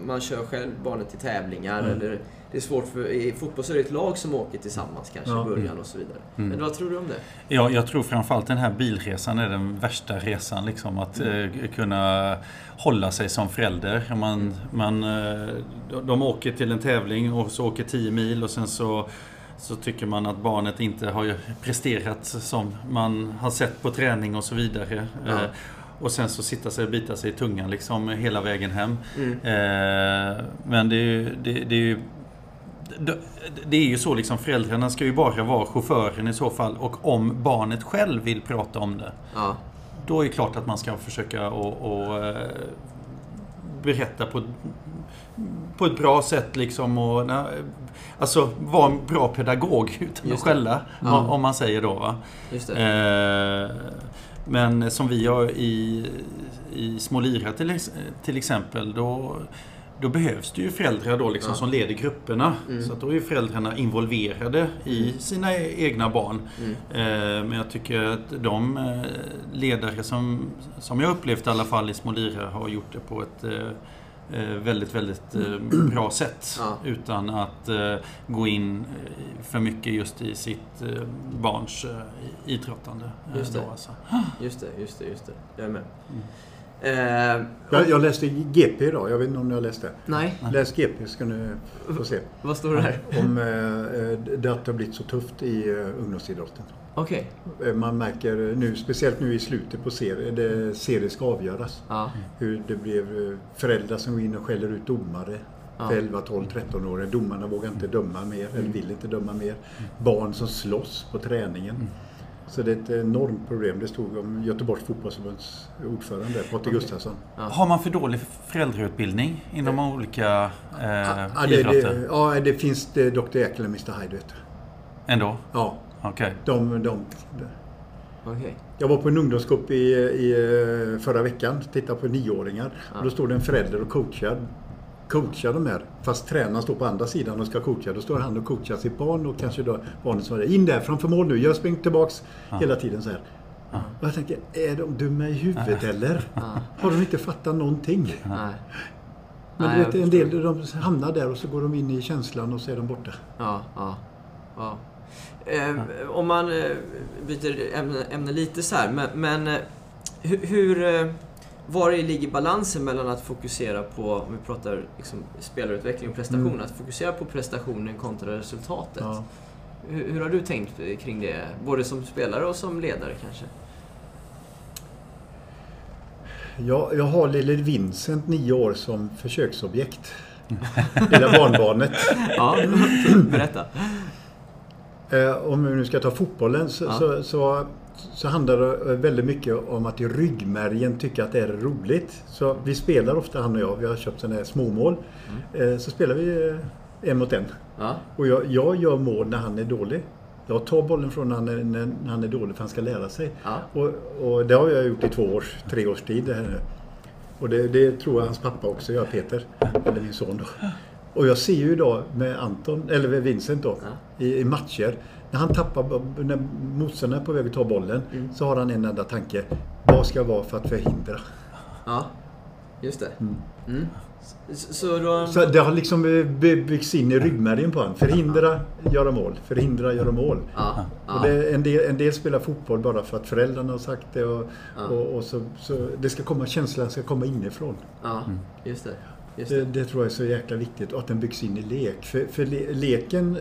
C: man kör själv barnet till tävlingar
D: Mm.
C: eller det är svårt för, i fotboll så är det ett lag som åker tillsammans kanske
D: Ja.
C: i början och så vidare.
E: Mm.
C: Men vad tror du om det?
E: Ja, jag tror framförallt den här bilresan är den värsta resan. Liksom, att eh, kunna hålla sig som förälder. Man, man, eh, de åker till en tävling och så åker 10 mil och sen så, så tycker man att barnet inte har presterat som man har sett på träning och så vidare.
C: Ja.
E: Eh, och sen så sitta sig och bita sig i tungan liksom hela vägen hem.
C: Mm.
E: Eh, men det är ju... Det, det är ju det, är ju så liksom, föräldrarna ska ju bara vara chauffören i så fall och om barnet själv vill prata om det
C: Ja,
E: då är det klart att man ska försöka och, och eh, berätta på, på ett bra sätt liksom och Alltså vara en bra pedagog utan att skälla
C: Ja.
E: om- om man säger då va. Eh, men som vi har i, i Smålira till, till exempel, då, då behövs det ju föräldrar då liksom
C: Ja.
E: som leder grupperna.
C: Mm.
E: Så att då är ju föräldrarna involverade i sina e- egna barn.
C: Mm.
E: Eh, men jag tycker att de eh, ledare som, som jag upplevt i alla fall i Smålira har gjort det på ett eh, väldigt, väldigt eh, (clears throat) bra sätt.
C: Ja.
E: Utan att eh, gå in eh, för mycket just i sitt eh, barns eh, idrottande. eh,
C: Just det.
E: Då, alltså.
C: Just det, just det, just det. Jag är med.
E: Mm.
C: Eh,
D: jag, jag läste GP idag. Jag vet inte om ni har läst det.
C: nej,
D: Läs GP ska ni få se.
C: vad står det här?
D: Om eh, det att det har blivit så tufft i eh, ungdomsidrotten.
C: Okej.
D: Eh, Man märker nu, speciellt nu i slutet på serien, det serier ska avgöras.
C: Ja.
D: Hur det blev eh, föräldrar som går in och skäller ut domare. För 11, 12, 13 år. Domarna vågar inte döma mer, eller vill inte döma mer. Barn som slåss på träningen. Så det är ett enormt problem. Det stod om Göteborgs fotbollsförbunds ordförande, Patrik Gustafsson.
E: Har man för dålig föräldrautbildning inom olika eh,
D: Ja, det,
E: idrotter?
D: det, ja, det finns det Dr. Jekyll och Mr. Hyde. vet du.
E: Ändå?
D: Ja,
E: Okej.
D: de, de,
C: Okej.
D: Jag var på en ungdomscup i, i eh, förra veckan. Tittade på nioåringar. Och då står det en förälder och coachar, coachar de här. Fast tränaren står på andra sidan och ska coacha. Då står han och coachar sitt barn och kanske då barnet som är in där framför mål nu. Jag springer tillbaks hela tiden så här. Och jag tänker, är de dumma i huvudet eller? Har de inte fattat någonting?
C: Nej.
D: Men
C: Nej,
D: du vet, en del de hamnar där och så går de in i känslan och så är de borta.
C: Ja, ja. ja. Eh, om man eh, byter ämne, ämne lite så här, men, men eh, hur... hur eh, var i ligger balansen mellan att fokusera på, om vi pratar liksom spelarutveckling och prestation,
D: Mm.
C: att fokusera på prestationen kontra resultatet?
D: Ja.
C: Hur, hur har du tänkt kring det? Både som spelare och som ledare kanske?
D: Jag, jag har lille Vincent, nio år, som försöksobjekt. Lilla barnbarnet. (laughs)
C: Ja, berätta.
D: Eh, om vi nu ska ta fotbollen så,
C: Ja.
D: så, så, så handlar det väldigt mycket om att i ryggmärgen tycka att det är roligt. Så vi spelar ofta han och jag, vi har köpt sådana här småmål. Eh, så spelar vi eh, en mot en.
C: Ja,
D: Och jag, jag gör mål när han är dålig. Jag tar bollen från när han är, när, han är dålig för han ska lära sig.
C: ja,
D: Och, och det har jag gjort i två års, tre års tid. Det här. nu. Och det, det tror jag hans pappa också gör, Peter. Eller min son då. Och jag ser ju idag med Anton, eller med Vincent då,
C: Ja.
D: i, i matcher. När han tappar, när motståndaren är på väg att ta bollen,
C: Mm.
D: så har han en enda tanke. Vad ska jag vara för att förhindra?
C: ja. Just det. Mm. Så, så då...
D: Så det har liksom by- byggts in i ryggmärgen på honom. Förhindra, göra mål. Förhindra, göra mål.
C: Ja, ja.
D: Och det, en, del, en del spelar fotboll bara för att föräldrarna har sagt det. Och,
C: Ja.
D: och, och så, så det ska komma, känslan ska komma inifrån.
C: ja, just det.
D: Det,
C: det.
D: det tror jag är så jäkla viktigt. Och att den byggs in i lek. För, för le, leken... eh,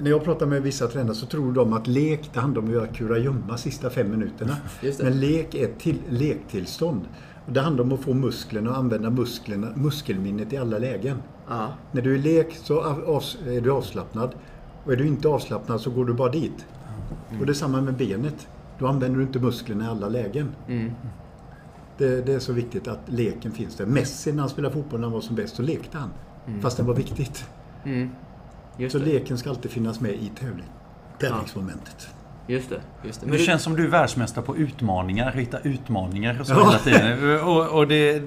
D: När jag pratar med vissa tränare så tror de att lek det handlar om att göra kurragömma sista fem minuterna. (laughs) Men lek är ett till, lektillstånd. Och det handlar om att få musklerna och använda musklerna, muskelminnet i alla lägen.
C: Ja,
D: När du är i lek så av, är du avslappnad. Och är du inte avslappnad så går du bara dit. Och det är samma med benet. Då använder du inte musklerna i alla lägen.
C: mm.
D: Det, det är så viktigt att leken finns där. Messi när han spelade fotboll när han var som bäst så lekte han. Fast det var viktigt.
C: Mm. Just
D: Så
C: det.
D: leken ska alltid finnas med i tävling. Tävlingsmomentet.
C: Just det. Just det. Men
E: Det
C: du-
E: känns som du är världsmästare på utmaningar, hitta utmaningar och så
D: Ja.
E: hela tiden. Och, och det,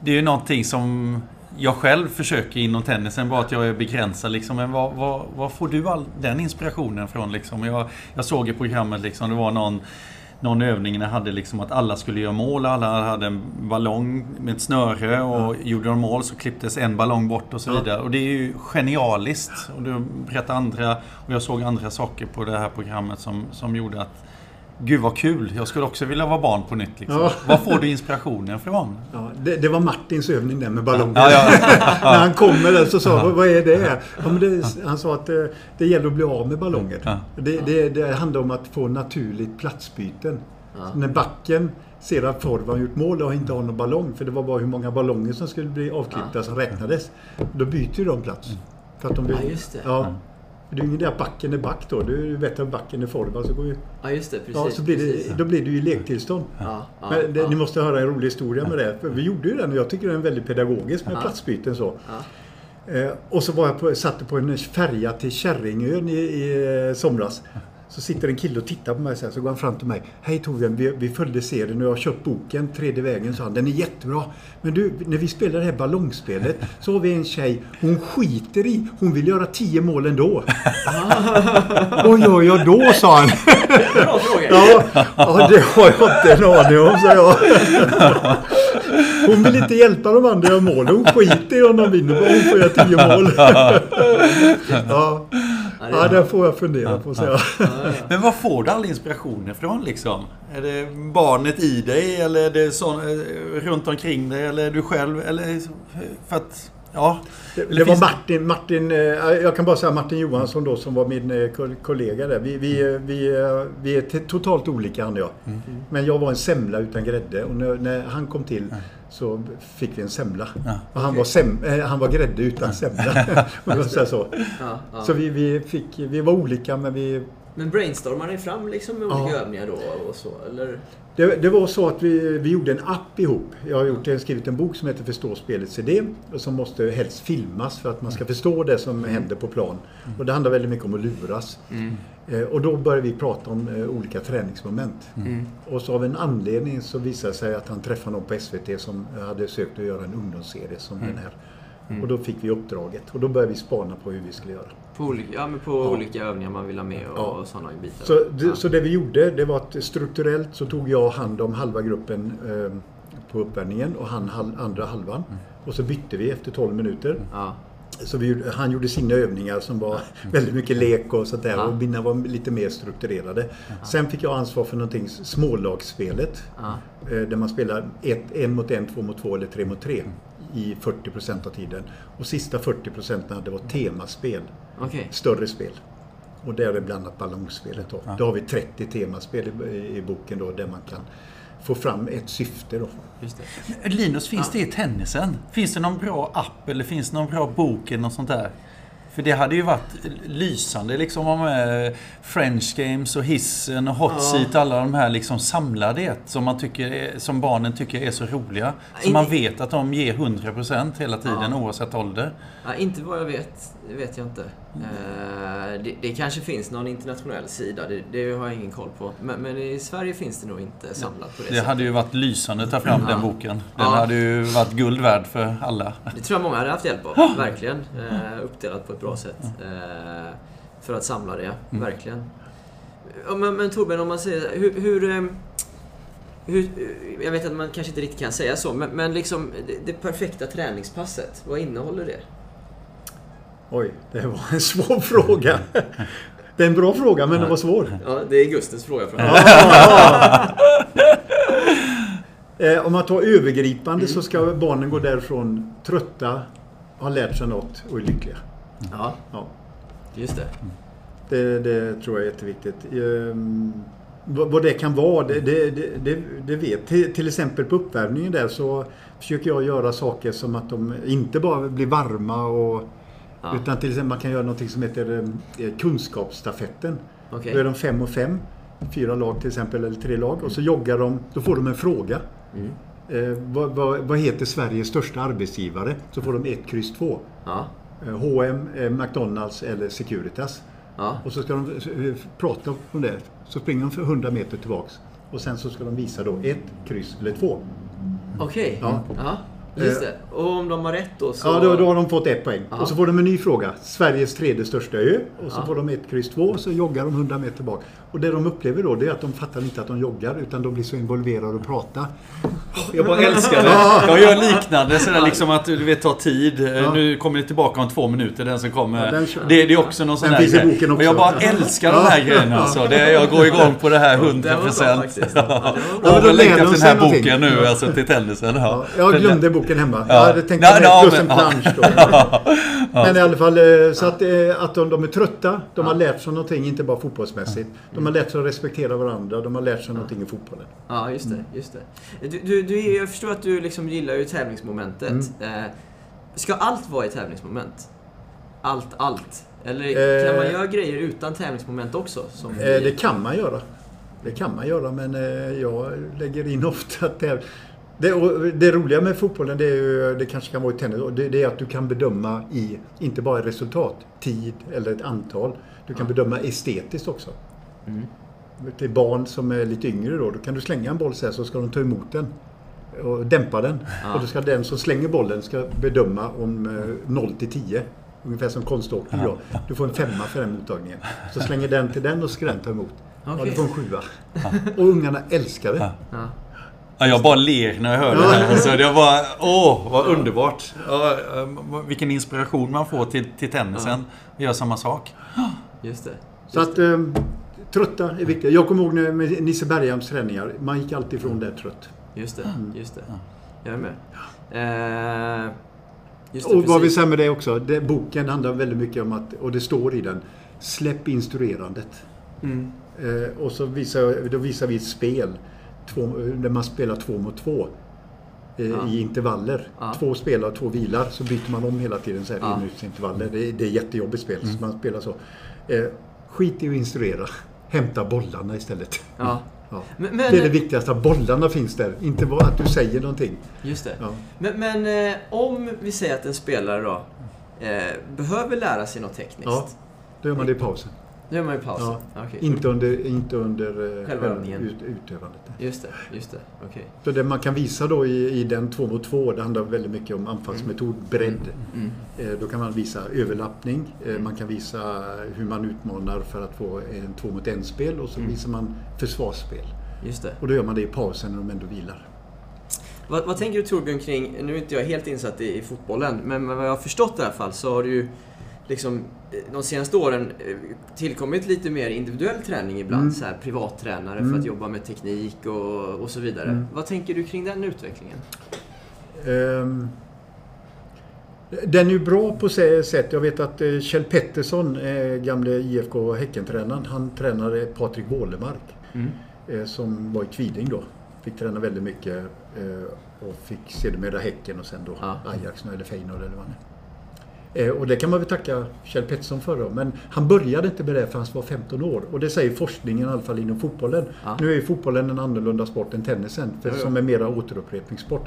E: det är ju någonting som jag själv försöker inom tennisen, bara att jag är begränsad. Liksom. Men var, var, var får du all den inspirationen från? Liksom? Jag, jag såg i programmet, liksom, det var någon, någon övning när jag hade liksom att alla skulle göra mål. Alla hade en ballong med ett snöre och gjorde de mål så klipptes en ballong bort och så
D: Ja.
E: vidare. Och det är ju genialiskt. Och du berättade andra, och jag såg andra saker på det här programmet som, som gjorde att Gud vad kul, jag skulle också vilja vara barn på nytt. Liksom.
D: Ja.
E: Var får du inspirationen från?
D: Ja, det, det var Martins övning där med ballongen.
E: Ja, ja, (laughs)
D: När han kommer där så sa jag, vad, är det? Ja, men det han sa att det, det gäller att bli av med ballongen.
E: Ja.
D: Det, det, det handlar om att få naturligt platsbyten. När backen ser att har gjort mål och inte har någon ballong, för det var bara hur många ballonger som skulle bli avklippta som räknades. Då byter de plats. För att de vill,
C: Ja, just det.
D: Är ju ingen att backen är back då. Du vet att backen är Forva så går ju...
C: Ja, just det. Precis.
D: Ja, så blir
C: precis.
D: det, då blir det ju lektillstånd.
C: Ja, ja,
D: Men det. Ni måste höra en rolig historia med det. Vi gjorde ju den och jag tycker den är väldigt pedagogisk med
C: Ja.
D: platsbyten så. Eh, och så var jag på, satt på en färja till Kärringön i, i eh, somras. Så sitter en kille och tittar på mig så här, så går han fram till mig. Hej Torbjörn, vi, vi följde serien och jag har köpt boken Tredje vägen, sa han. Den är jättebra. Men du, när vi spelar det här ballongspelet så har vi en tjej, hon skiter i, hon vill göra tio mål ändå. (laughs) Vad gör jag då, sa han.
C: Bra fråga.
D: Ja, ja, det har jag inte en aning om, sa jag. Hon vill inte hjälpa de andra att göra mål. Hon skiter i om de vinner, bara hon får göra tio mål. (laughs) Ja, ja det får jag fundera på, så.
E: Men var får du all inspirationen ifrån liksom? Är det barnet i dig eller är det så, eh, runt omkring dig eller är du själv? Eller för att, ja.
D: Det, det var Martin, Martin, eh, jag kan bara säga Martin Johansson då som var min eh, kol- kollega där. Vi, vi, vi, vi är totalt olika han och jag.
E: Mm.
D: Men jag var en semla utan grädde och när, när han kom till så fick vi en semla.
E: Ja.
D: Och han, var sem, eh, han var grädde utan semla. (laughs) Så.
C: Ja, ja.
D: Så vi, vi, fick, vi var olika men vi...
C: Men brainstormar ni fram liksom med
D: Ja.
C: olika övningar då och så? Eller?
D: Det, det var så att vi, vi gjorde en app ihop. Jag har gjort, jag har skrivit en bok som heter Förstå spelets idé. Och som måste helst filmas för att man ska förstå det som händer på plan. Och det handlar väldigt mycket om att luras. Eh, och då började vi prata om eh, olika träningsmoment.
C: Mm.
D: Och så av en anledning så visade det sig att han träffade någon på SVT som hade sökt att göra en ungdomsserie som den här. Och då fick vi uppdraget. Och då började vi spana på hur vi skulle göra.
C: På, olika, ja, men på olika övningar man vill ha med och,
D: Ja.
C: och sådana bitar.
D: Så det,
C: ja.
D: så det vi gjorde, det var att strukturellt så tog jag hand om halva gruppen eh, på uppvärmningen och han hal, andra halvan. Och så bytte vi efter 12 minuter.
C: Ja.
D: Så vi, han gjorde sina övningar som var (laughs) väldigt mycket lek och sånt där.
C: Ja.
D: Och mina var lite mer strukturerade. Sen fick jag ansvar för någonting, smålagsspelet.
C: Ja.
D: Eh, Där man spelar ett, en mot en, två mot två eller tre mot tre i 40 procent av tiden. Och sista 40 procenten det var temaspel,
C: Okej.
D: större spel. Och där är blandat ballongspelet då. Då har vi 30 temaspel i, i boken då där man kan få fram ett syfte då.
C: Just det.
E: Linus, finns det i tennisen? Finns det någon bra app eller finns det någon bra bok eller något sånt där? För det hade ju varit lysande liksom om eh, French Games och Hissen och Hot
C: Ja.
E: Seat, alla de här liksom samlade ett som, man tycker är, som barnen tycker är så roliga. Så
C: In-
E: man vet att de ger 100% hela tiden
C: Ja.
E: oavsett ålder.
C: Ja, inte vad jag vet. Det vet jag inte. Eh, det, det kanske finns någon internationell sida. Det, det har jag ingen koll på. Men, men i Sverige finns det nog inte samlat på det,
E: Det
C: sättet.
E: hade ju varit lysande att ta fram den boken. Den
C: Ja.
E: hade ju varit guld värd för alla.
C: Det tror jag många hade haft hjälp av. Verkligen. Eh, uppdelat på ett bra sätt. Eh, för att samla det.
E: Mm.
C: Verkligen. Men, men Torbjörn, om man säger hur, hur, eh, hur, jag vet att man kanske inte riktigt kan säga så, men, men liksom det, det perfekta träningspasset, vad innehåller det?
D: Oj, det var en svår fråga. Det är en bra fråga, men den var svår.
C: Ja, det är Gustens fråga från
D: Eh, Om man tar övergripande så ska barnen gå därifrån trötta, ha lärt sig något och är lyckliga.
C: Ja,
D: Ja,
C: just det.
D: det, det tror jag är jätteviktigt. Ehm, vad, det kan vara, det, det, det, det, det vet till, till exempel på uppvärmningen där så försöker jag göra saker som att de inte bara blir varma och
C: Ja.
D: utan till exempel man kan göra något som heter eh, kunskapsstafetten.
C: Okej.
D: Då är de fem och fem, fyra lag till exempel, eller tre lag. Och så joggar de, då får de en fråga.
C: Mm.
D: Eh, vad, vad, vad heter Sveriges största arbetsgivare? Så får de ett kryss två.
C: Ja,
D: Eh, H&M, eh, McDonalds eller Securitas.
C: ja,
D: Och så ska de eh, prata om det. Så springer de för 100 meter tillbaks. Och sen så ska de visa då ett kryss eller två.
C: okej.
D: Ja.
C: Ja, just det. Och om de har rätt då så...
D: Ja, då, då har de fått ett poäng.
C: Ja.
D: Och så får de en ny fråga. Sveriges tredje största ö. Och så
C: Ja.
D: får de ett kryss två och så joggar de 100 meter bak. Och det de upplever då det är att de fattar inte att de joggar utan de blir så involverade och pratar.
E: Jag bara älskar det. Jag gör liknande sådär liksom att du vet ta tid.
D: Ja.
E: Nu kommer det tillbaka om två minuter den som kommer.
D: Ja, den
E: det, det är också någon sån
D: Den
E: här
D: finns i
E: grej.
D: boken också.
E: Och jag bara älskar de här grejerna alltså. Det, jag går igång på det här
C: Den var bra
E: 100%.
C: faktiskt. Ja, det.
D: Ja, men
E: Och längtat
D: de
E: till den här
D: någonting.
E: boken nu alltså till tennisen.
D: Ja,
E: Ja.
D: jag glömde boken hemma.
E: Ja.
D: Jag hade tänkt
E: Ja, ja,
D: med plus en
E: men-
D: plansch då. (laughs) Men i alla fall så att, eh, att de, de är trötta. De har lärt sig någonting, inte bara fotbollsmässigt. De har lärt sig att respektera varandra. De har lärt sig någonting i fotbollen.
C: Ja, just det. Just det. Du, du, du, jag förstår att du liksom gillar ju tävlingsmomentet.
D: Mm.
C: Eh, ska allt vara i tävlingsmoment? Allt, allt? Eller
D: Eh.
C: kan man göra grejer utan tävlingsmoment också?
D: Eh, Det kan man göra. Det kan man göra men eh, jag lägger in ofta att det, det, roliga med fotbollen, det, är ju, det kanske kan vara i tennis, det, det är att du kan bedöma i, inte bara resultat, tid eller ett antal. Du kan bedöma estetiskt också.
C: Mm.
D: Till barn som är lite yngre då, då kan du slänga en boll så här så ska de ta emot den och dämpa den.
C: Ja.
D: Och då ska den som slänger bollen ska bedöma om eh, 0 till 10. Ungefär som konståkning då. Du får en femma för den mottagningen. Så slänger den till den och ska den ta emot. Ja,
C: Okej.
D: du får en sjua. Och ungarna älskar det.
C: Ja.
E: Ja, jag bara ler när jag hör det här. Alltså, det var, åh, vad underbart. Ja, eh, vilken inspiration man får till, till tennisen. Vi gör samma sak.
C: Just det.
D: Så att eh, trötta är viktigt. Jag kommer ihåg när- med Nisse Berghams träningar. Man gick alltid ifrån där trött.
C: Just det.
D: Mm.
C: Just det. Jag är med. Just det,
D: Och vad vi
C: precis.
D: säger med det också. Det, boken handlar väldigt mycket om att, och det står i den, släpp instruerandet.
C: Mm.
D: Eh, och så visar, då visar vi ett spel två, där man spelar två mot två. eh,
C: Ja.
D: I intervaller.
C: Ja.
D: Två spelar och två vilar. Så byter man om hela tiden så här
C: Ja.
D: i minutintervaller. Det, det är jättejobbigt spel. Så man spelar så. Eh, skit i att instruera. Hämta bollarna istället.
C: Ja.
D: Ja.
C: Men, men,
D: Det är det viktigaste, att bollarna finns där. Inte bara att du säger någonting.
C: Just det.
D: Ja.
C: Men, men eh, om vi säger att en spelare då eh, behöver lära sig något tekniskt.
D: Ja. Då gör man det i pausen.
C: Då gör man ju pausen.
D: Ja.
C: Okej.
D: Inte under, inte under eh,
C: Själva övningen.
D: ut, utövandet.
C: Just det, just det. Okej.
D: Så det man kan visa då i, i den två mot två, det handlar väldigt mycket om anfallsmetod, bredd.
C: Mm.
D: Eh, Då kan man visa överlappning, eh, man kan visa hur man utmanar för att få en två mot en spel och så
C: Mm.
D: visar man försvarsspel.
C: Just det.
D: Och då gör man det i pausen när de ändå vilar.
C: Vad, vad tänker du Torbjörn kring, nu är inte jag helt insatt i, i fotbollen, men vad jag har förstått i alla fall så har du ju liksom eh, de senaste åren eh, tillkommit lite mer individuell träning ibland.
D: Mm.
C: Så här, privattränare för
D: Mm.
C: att jobba med teknik och, och så vidare.
D: Mm.
C: Vad tänker du kring den utvecklingen?
D: Ehm, Den är ju bra på sätt. Jag vet att eh, Kjell Pettersson, gamle IFK Häckentränaren, han tränade Patrik Wålemark
C: Mm.
D: som var i Kviding då. Fick träna väldigt mycket och fick sedermera Häcken och sen då
C: Ja.
D: Ajax eller Feyenoord eller vad det är. Eh, Och det kan man väl tacka Kjell Pettersson för då. Men han började inte med det förrän han var 15 år. Och det säger forskningen i alla fall inom fotbollen.
C: Ja.
D: Nu är ju fotbollen en annorlunda sport än tennisen. För
C: Jo, jo.
D: som är mera återupprepningssport.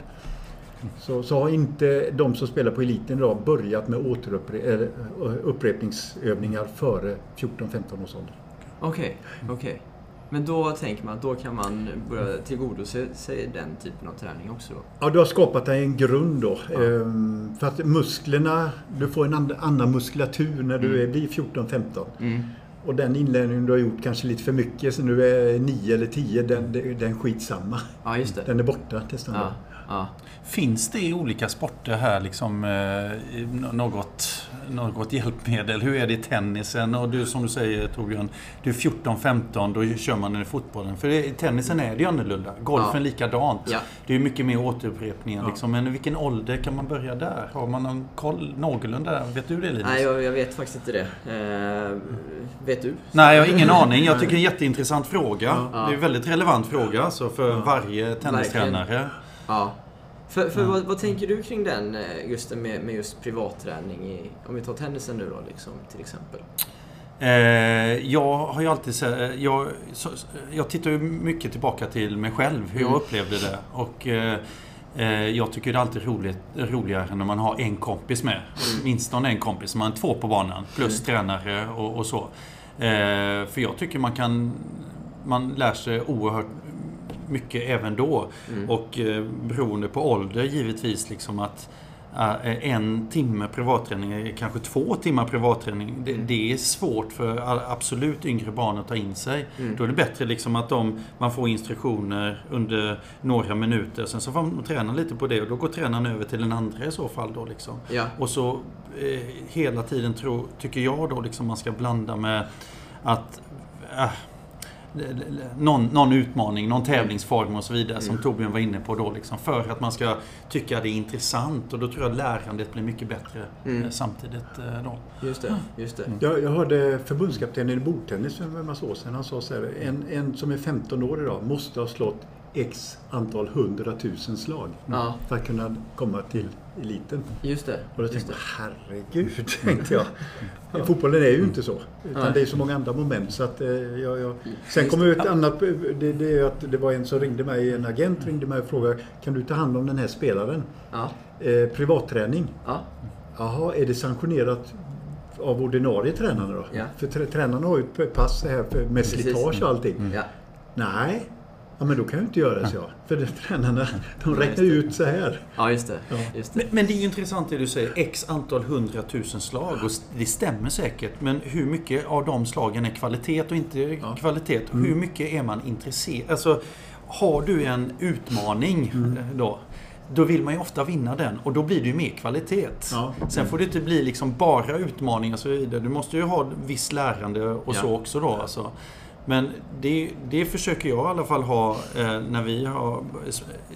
D: Så, så har inte de som spelar på eliten idag börjat med återupprepningsövningar upprepningsövningar före 14-15 års ålder.
C: Okej, okej. Men då tänker man att då kan man börja tillgodose sig den typen av träning också då?
D: Ja, du har skapat dig en grund då.
C: Ja.
D: Ehm, för att musklerna, du får en annan muskulatur när du
C: Mm.
D: blir 14-15.
C: Mm.
D: Och den inlärningen du har gjort kanske lite för mycket, så nu är nio eller tio, den, den, den skitsamma.
C: Ja, just det.
D: Den är borta nästan.
C: Ja, ja.
E: Finns det i olika sporter här liksom eh, något, något hjälpmedel? Hur är det i tennisen? Och du som du säger Torbjörn, du är 14-15, då kör man den i fotbollen. För i tennisen är det ju annorlunda. Golfen
C: Ja.
E: likadant.
C: Ja.
E: Det är mycket mer återupprepningar
D: Ja.
E: liksom. Men i vilken ålder kan man börja där? Har man någon koll någorlunda? Vet du det Linus?
C: Nej, jag, jag vet faktiskt inte det. Eh, vet du?
E: Nej, jag har ingen aning. Jag tycker det är en jätteintressant fråga.
C: Ja.
E: Det är en väldigt relevant fråga alltså, för varje tennistränare.
C: Ja. För, för vad, vad tänker du kring den, eh, Gusten, med, med just privatträning i, om vi tar tennisen nu då, liksom, till exempel?
E: Eh, jag har ju alltid sett, jag, så, jag tittar ju mycket tillbaka till mig själv, hur jag
C: Mm.
E: upplevde det. Och eh, eh, jag tycker det är alltid roligt, roligare när man har en kompis med. Åtminstone en kompis. Man är två på banan, plus tränare och, och så. Eh, för jag tycker man kan, man lär sig oerhört mycket även då.
C: Mm.
E: Och eh, beroende på ålder givetvis liksom att eh, en timme privatträning, kanske två timmar privatträning. Det, det är svårt för absolut yngre barn att ta in sig.
C: Mm.
E: Då är det bättre liksom att de, man får instruktioner under några minuter. Sen så får man träna lite på det och då går tränaren över till den andra i så fall. Då liksom.
C: Ja.
E: Och så eh, hela tiden tro, tycker jag då liksom man ska blanda med att äh, någon, någon utmaning, någon tävlingsform och så vidare som Torbjörn var inne på då. Liksom, för att man ska tycka det är intressant och då tror jag lärandet blir mycket bättre
C: Mm.
E: eh, samtidigt eh, då.
C: Just det, just det.
D: Jag, jag hörde förbundskaptenen i bordtennis för en massa år sedan. Han sa så här, en, en som är 15 år idag måste ha slått X antal hundratusen slag
C: Ja,
D: för att kunna komma till eliten.
C: just det.
D: Och då tänkte jag, herregud, (laughs) tänkte jag. Fotbollen är ju inte så. Utan
C: Nej.
D: det är så många andra moment så att eh, jag, jag... Sen kom ett annat, det, det är att det var en som ringde mig, en agent ringde mig och frågade Kan du ta hand om den här spelaren?
C: Ja,
D: Eh, privatträning.
C: ja,
D: Jaha, är det sanktionerat av ordinarie tränarna då?
C: Ja.
D: För trä- tränarna har ju ett pass här med slitage och allting.
C: ja.
D: Nej, ja, men då kan jag inte göra så. För det, tränarna, de räknar ju ut så här.
C: Ja, just det.
D: Ja.
C: Just det.
E: Men, men det är ju intressant det du säger, x antal hundratusen slag och det stämmer säkert. Men hur mycket av de slagen är kvalitet och inte
D: Ja.
E: kvalitet?
D: Mm.
E: hur mycket är man intresserad? Alltså, har du en utmaning
D: Mm.
E: eh, då, då vill man ju ofta vinna den och då blir det ju mer kvalitet.
D: Ja.
E: Sen får det inte bli liksom bara utmaningar och så vidare. Du måste ju ha viss lärande och
C: Ja.
E: så också då. Alltså. Men det, det försöker jag i alla fall ha eh, när vi har...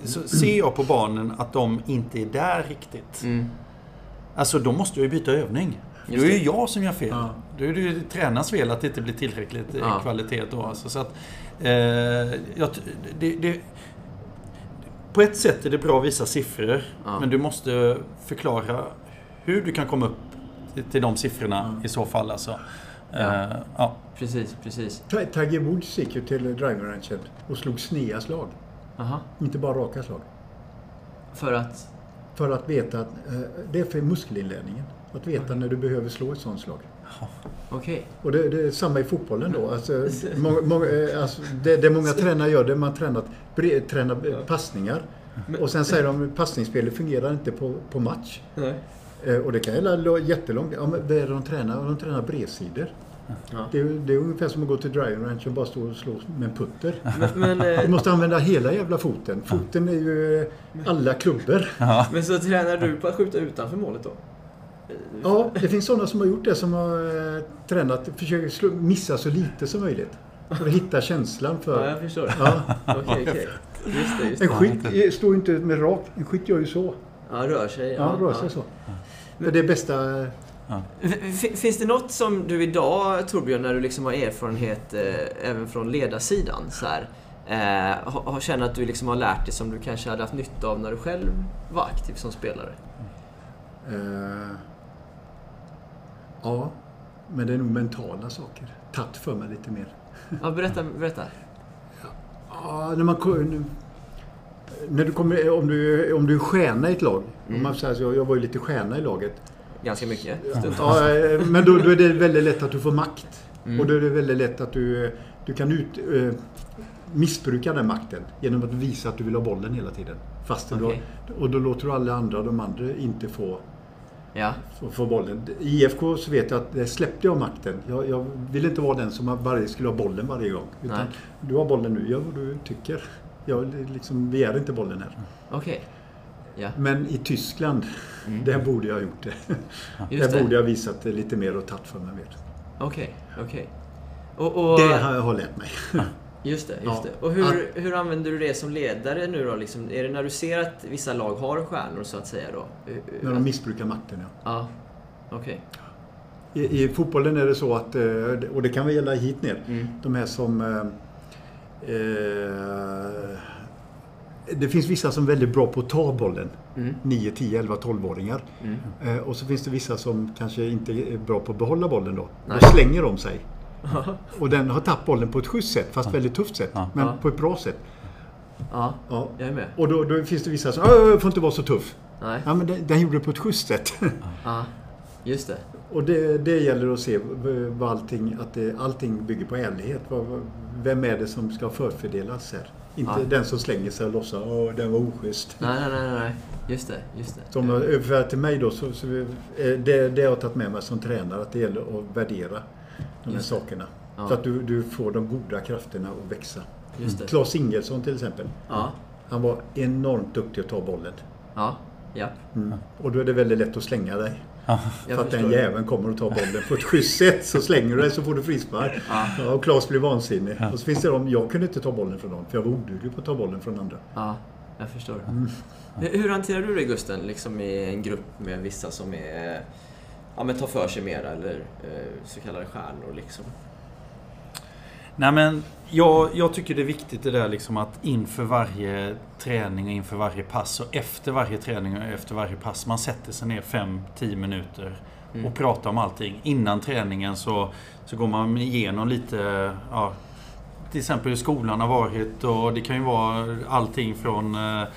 E: Så ser jag på barnen att de inte är där riktigt.
C: Mm.
E: Alltså då måste jag ju byta övning.
C: Just
E: Då är det jag som gör fel.
D: Ja.
E: Då är det ju tränarens fel att det inte blir tillräckligt eh,
C: Ja.
E: kvalitet då. Alltså, så att, eh, jag, det, det, på ett sätt är det bra att visa siffror.
C: Ja.
E: Men du måste förklara hur du kan komma upp till- till de siffrorna
D: Ja.
E: i så fall. Alltså.
C: Ja.
E: Eh, ja.
C: Precis, precis.
D: Tiger Woods gick ju till driverranchen och slog snea slag.
C: Aha.
D: Inte bara raka slag.
C: För att...
D: För att veta att eh, det är för muskelinlärningen. Att veta när du behöver slå ett sånt slag.
C: Okej.
D: Och det, det är samma i fotbollen då. Alltså, (laughs) många, många, eh, alltså, det, det många tränare gör det är man tränat, bre, tränar passningar. Och sen säger de att passningsspelet fungerar inte på, på match.
C: Nej.
D: Eh, Och det kan gälla jättelångt. Ja, men är det de tränar? De tränar bredsidor.
C: Ja.
D: Det, är, det är ungefär som att gå till driving range och bara stå och slå med en putter.
C: Men, men,
D: Du
C: eh,
D: måste använda hela jävla foten. Foten är ju eh, alla klubbor.
C: men så tränar du på att skjuta utanför målet då?
D: Ja, det finns sådana som har gjort det som har eh, tränat, försöker slå, missa så lite som möjligt. För att hitta känslan
C: Ja,
D: för...
C: jag förstår.
D: Ja,
C: Okej, okej. Just det, just
D: en skytt står inte med rak. En skytt gör ju så.
C: Ja, rör sig.
D: Ja, rör sig så. Det är bästa... eh,
C: F- Finns det något som du idag, Torbjörn, när du liksom har erfarenhet eh, även från ledarsidan, så här, eh, har, har känner att du liksom har lärt dig som du kanske hade haft nytta av när du själv var aktiv som spelare?
D: Eh, ja, men det är nog mentala saker. Tatt för mig lite mer.
C: Ja, berätta. berätta.
D: Ja, när man när du kommer, om, du, om du är stjärna i ett lag.
C: Mm.
D: Om man säger så, jag, var ju lite stjärna i laget.
C: Ganska mycket.
D: Ja, men då, då är det väldigt lätt att du får makt.
C: Mm.
D: Och då är det väldigt lätt att du, du kan ut, eh, missbruka den makten genom att visa att du vill ha bollen hela tiden. Fast
C: Okej.
D: har, och då låter du alla andra, de andra inte få
C: Ja.
D: För, bollen. I IFK så vet jag att där släppte jag makten. Jag, jag vill inte vara den som varje skulle ha bollen varje gång. Utan
C: Nej.
D: du har bollen nu, gör vad du tycker. Jag liksom begär inte bollen här.
C: Okej. Ja.
D: Men i Tyskland, där borde jag ha gjort det.
C: Mm. Just
D: där
C: det.
D: borde jag ha visat det lite mer och tagit för mig mer.
C: Okej, okej. Och, och,
D: Det har jag lärt mig.
C: Just det, just
D: Ja.
C: det. Och hur, hur använder du det som ledare nu då? Liksom, är det när du ser att vissa lag har stjärnor så att säga då?
D: När de missbrukar makten, ja.
C: Ja, okej.
D: I, I fotbollen är det så att, eh, och det kan väl gälla hit ner,
C: Mm.
D: de här som... Eh, det finns vissa som är väldigt bra på att ta bollen.
C: Mm.
D: 9, 10, 11, 12-åringar.
C: Mm.
D: Eh, och så finns det vissa som kanske inte är bra på att behålla bollen då.
C: Nej.
D: Då slänger de sig. (laughs) Och den har tappat bollen på ett schysst sätt, fast väldigt tufft sätt.
E: Ja.
D: Men
C: Ja.
D: på ett bra sätt.
C: Ja,
D: Ja.
C: jag är med.
D: Och då, då finns det vissa som "Åh, får inte vara så tuff.
C: Nej.
D: Ja, men den, den gjorde det på ett schysst sätt.
C: Ja, just det.
D: Och det, det gäller att se vad allting, att det, allting bygger på ärlighet. Vem är det som ska förfördelas här? Inte
C: Ja.
D: den som slänger sig och låtsas att den var oschysst.
C: Nej, nej, nej, nej. Just det, just det.
D: Som jag överför till mig då, så, så, eh, det, det har jag tagit med mig som tränare, att det gäller att värdera de här sakerna.
C: Ja.
D: Så att du, du får de goda krafterna att växa.
C: Just det.
D: Claes Ingelsson till exempel.
C: Ja,
D: Han var enormt duktig att ta bollen.
C: ja, ja.
D: Mm. Och då är det väldigt lätt att slänga dig.
C: Jag
D: för att den jäveln kommer att ta bollen på ett schysst sätt. Så slänger du dig så får du frispark. Ja. och Claes blir vansinnig. Och så finns det de, jag kunde inte ta bollen från dem för jag var oduglig på att ta bollen från andra.
C: Ja, jag förstår.
D: Mm.
C: Hur, hur hanterar du det Gusten, liksom i en grupp med vissa som är, ja men tar för sig mer eller eh, så kallade stjärnor liksom?
E: Nej men jag, jag tycker det är viktigt det där liksom att inför varje träning och inför varje pass och efter varje träning och efter varje pass man sätter sig ner 5-10 minuter
C: Mm.
E: och pratar om allting. Innan träningen så, så går man igenom lite ja, till exempel hur skolan har varit och det kan ju vara allting från eh,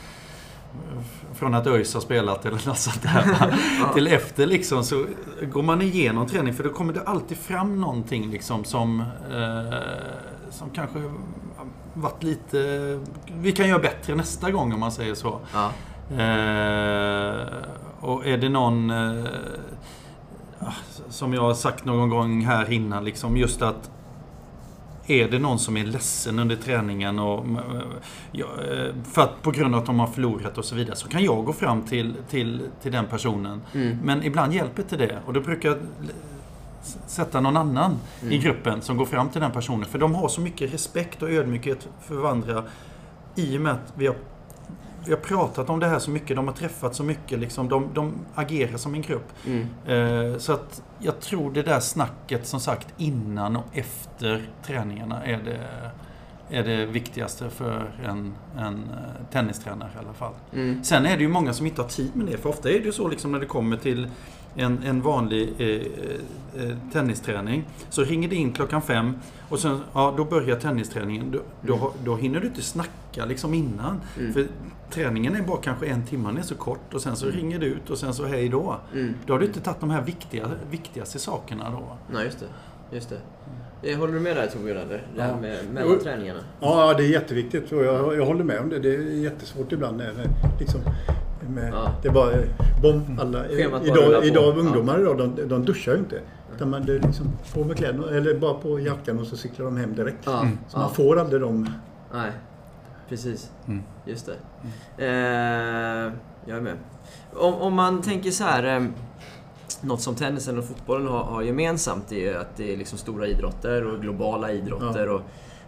E: från att ÖIS har spelat eller (laughs) något sånt där. Till efter liksom så går man igenom träning för då kommer det alltid fram någonting liksom som eh, som kanske varit lite... Vi kan göra bättre nästa gång om man säger så.
C: Ja,
E: Eh, och är det någon... Eh, ah, som jag har sagt någon gång här innan, liksom just att är det någon som är ledsen under träningen och, eh, eh, för att på grund av att de har förlorat och så vidare så kan jag gå fram till, till, till den personen.
C: Mm.
E: Men ibland hjälper inte det och då brukar sätta någon annan i gruppen som går fram till den personen. För de har så mycket respekt och ödmjukhet för varandra i och med att vi har vi har pratat om det här så mycket, de har träffat så mycket, liksom, de, de agerar som en grupp.
C: mm.
E: Eh, så att jag tror det där snacket som sagt innan och efter träningarna är det, är det viktigaste för en, en eh, tennistränare i alla fall.
C: Mm.
E: Sen är det ju många som inte har tid med det. För ofta är det ju så liksom när det kommer till en, en vanlig eh, eh, tennisträning. Så ringer det in klockan fem och sen ja, då börjar tennisträningen. Då, då, då hinner du inte snacka liksom innan.
C: Mm.
E: För träningen är bara kanske en timme, den är så kort. Och sen så ringer du ut och sen så hej då.
C: Mm.
E: Då har du inte tagit de här viktiga, viktigaste sakerna då.
C: Nej, just det. Just det. Eh, Håller du med där Torbjörn eller? Det här
D: Ja.
C: med mellan
D: Jo.
C: träningarna?
D: Ja, det är jätteviktigt jag, jag håller med om det. Det är jättesvårt ibland. När, det liksom, med,
C: Ja.
D: Det är bara bom, alla.
C: Schemat
D: Idag, idag ungdomar idag, de, de duschar ju inte. Utan man, liksom på med kläderna, eller bara på jackan och så cyklar de hem direkt.
C: Ja.
D: Så man får aldrig de...
C: Nej, precis.
E: Mm.
C: Just det. Eh, jag är med. Om, om man tänker så här. Eh, något som tennisen och fotbollen har, har gemensamt är ju att det är liksom stora idrotter och globala idrotter. Och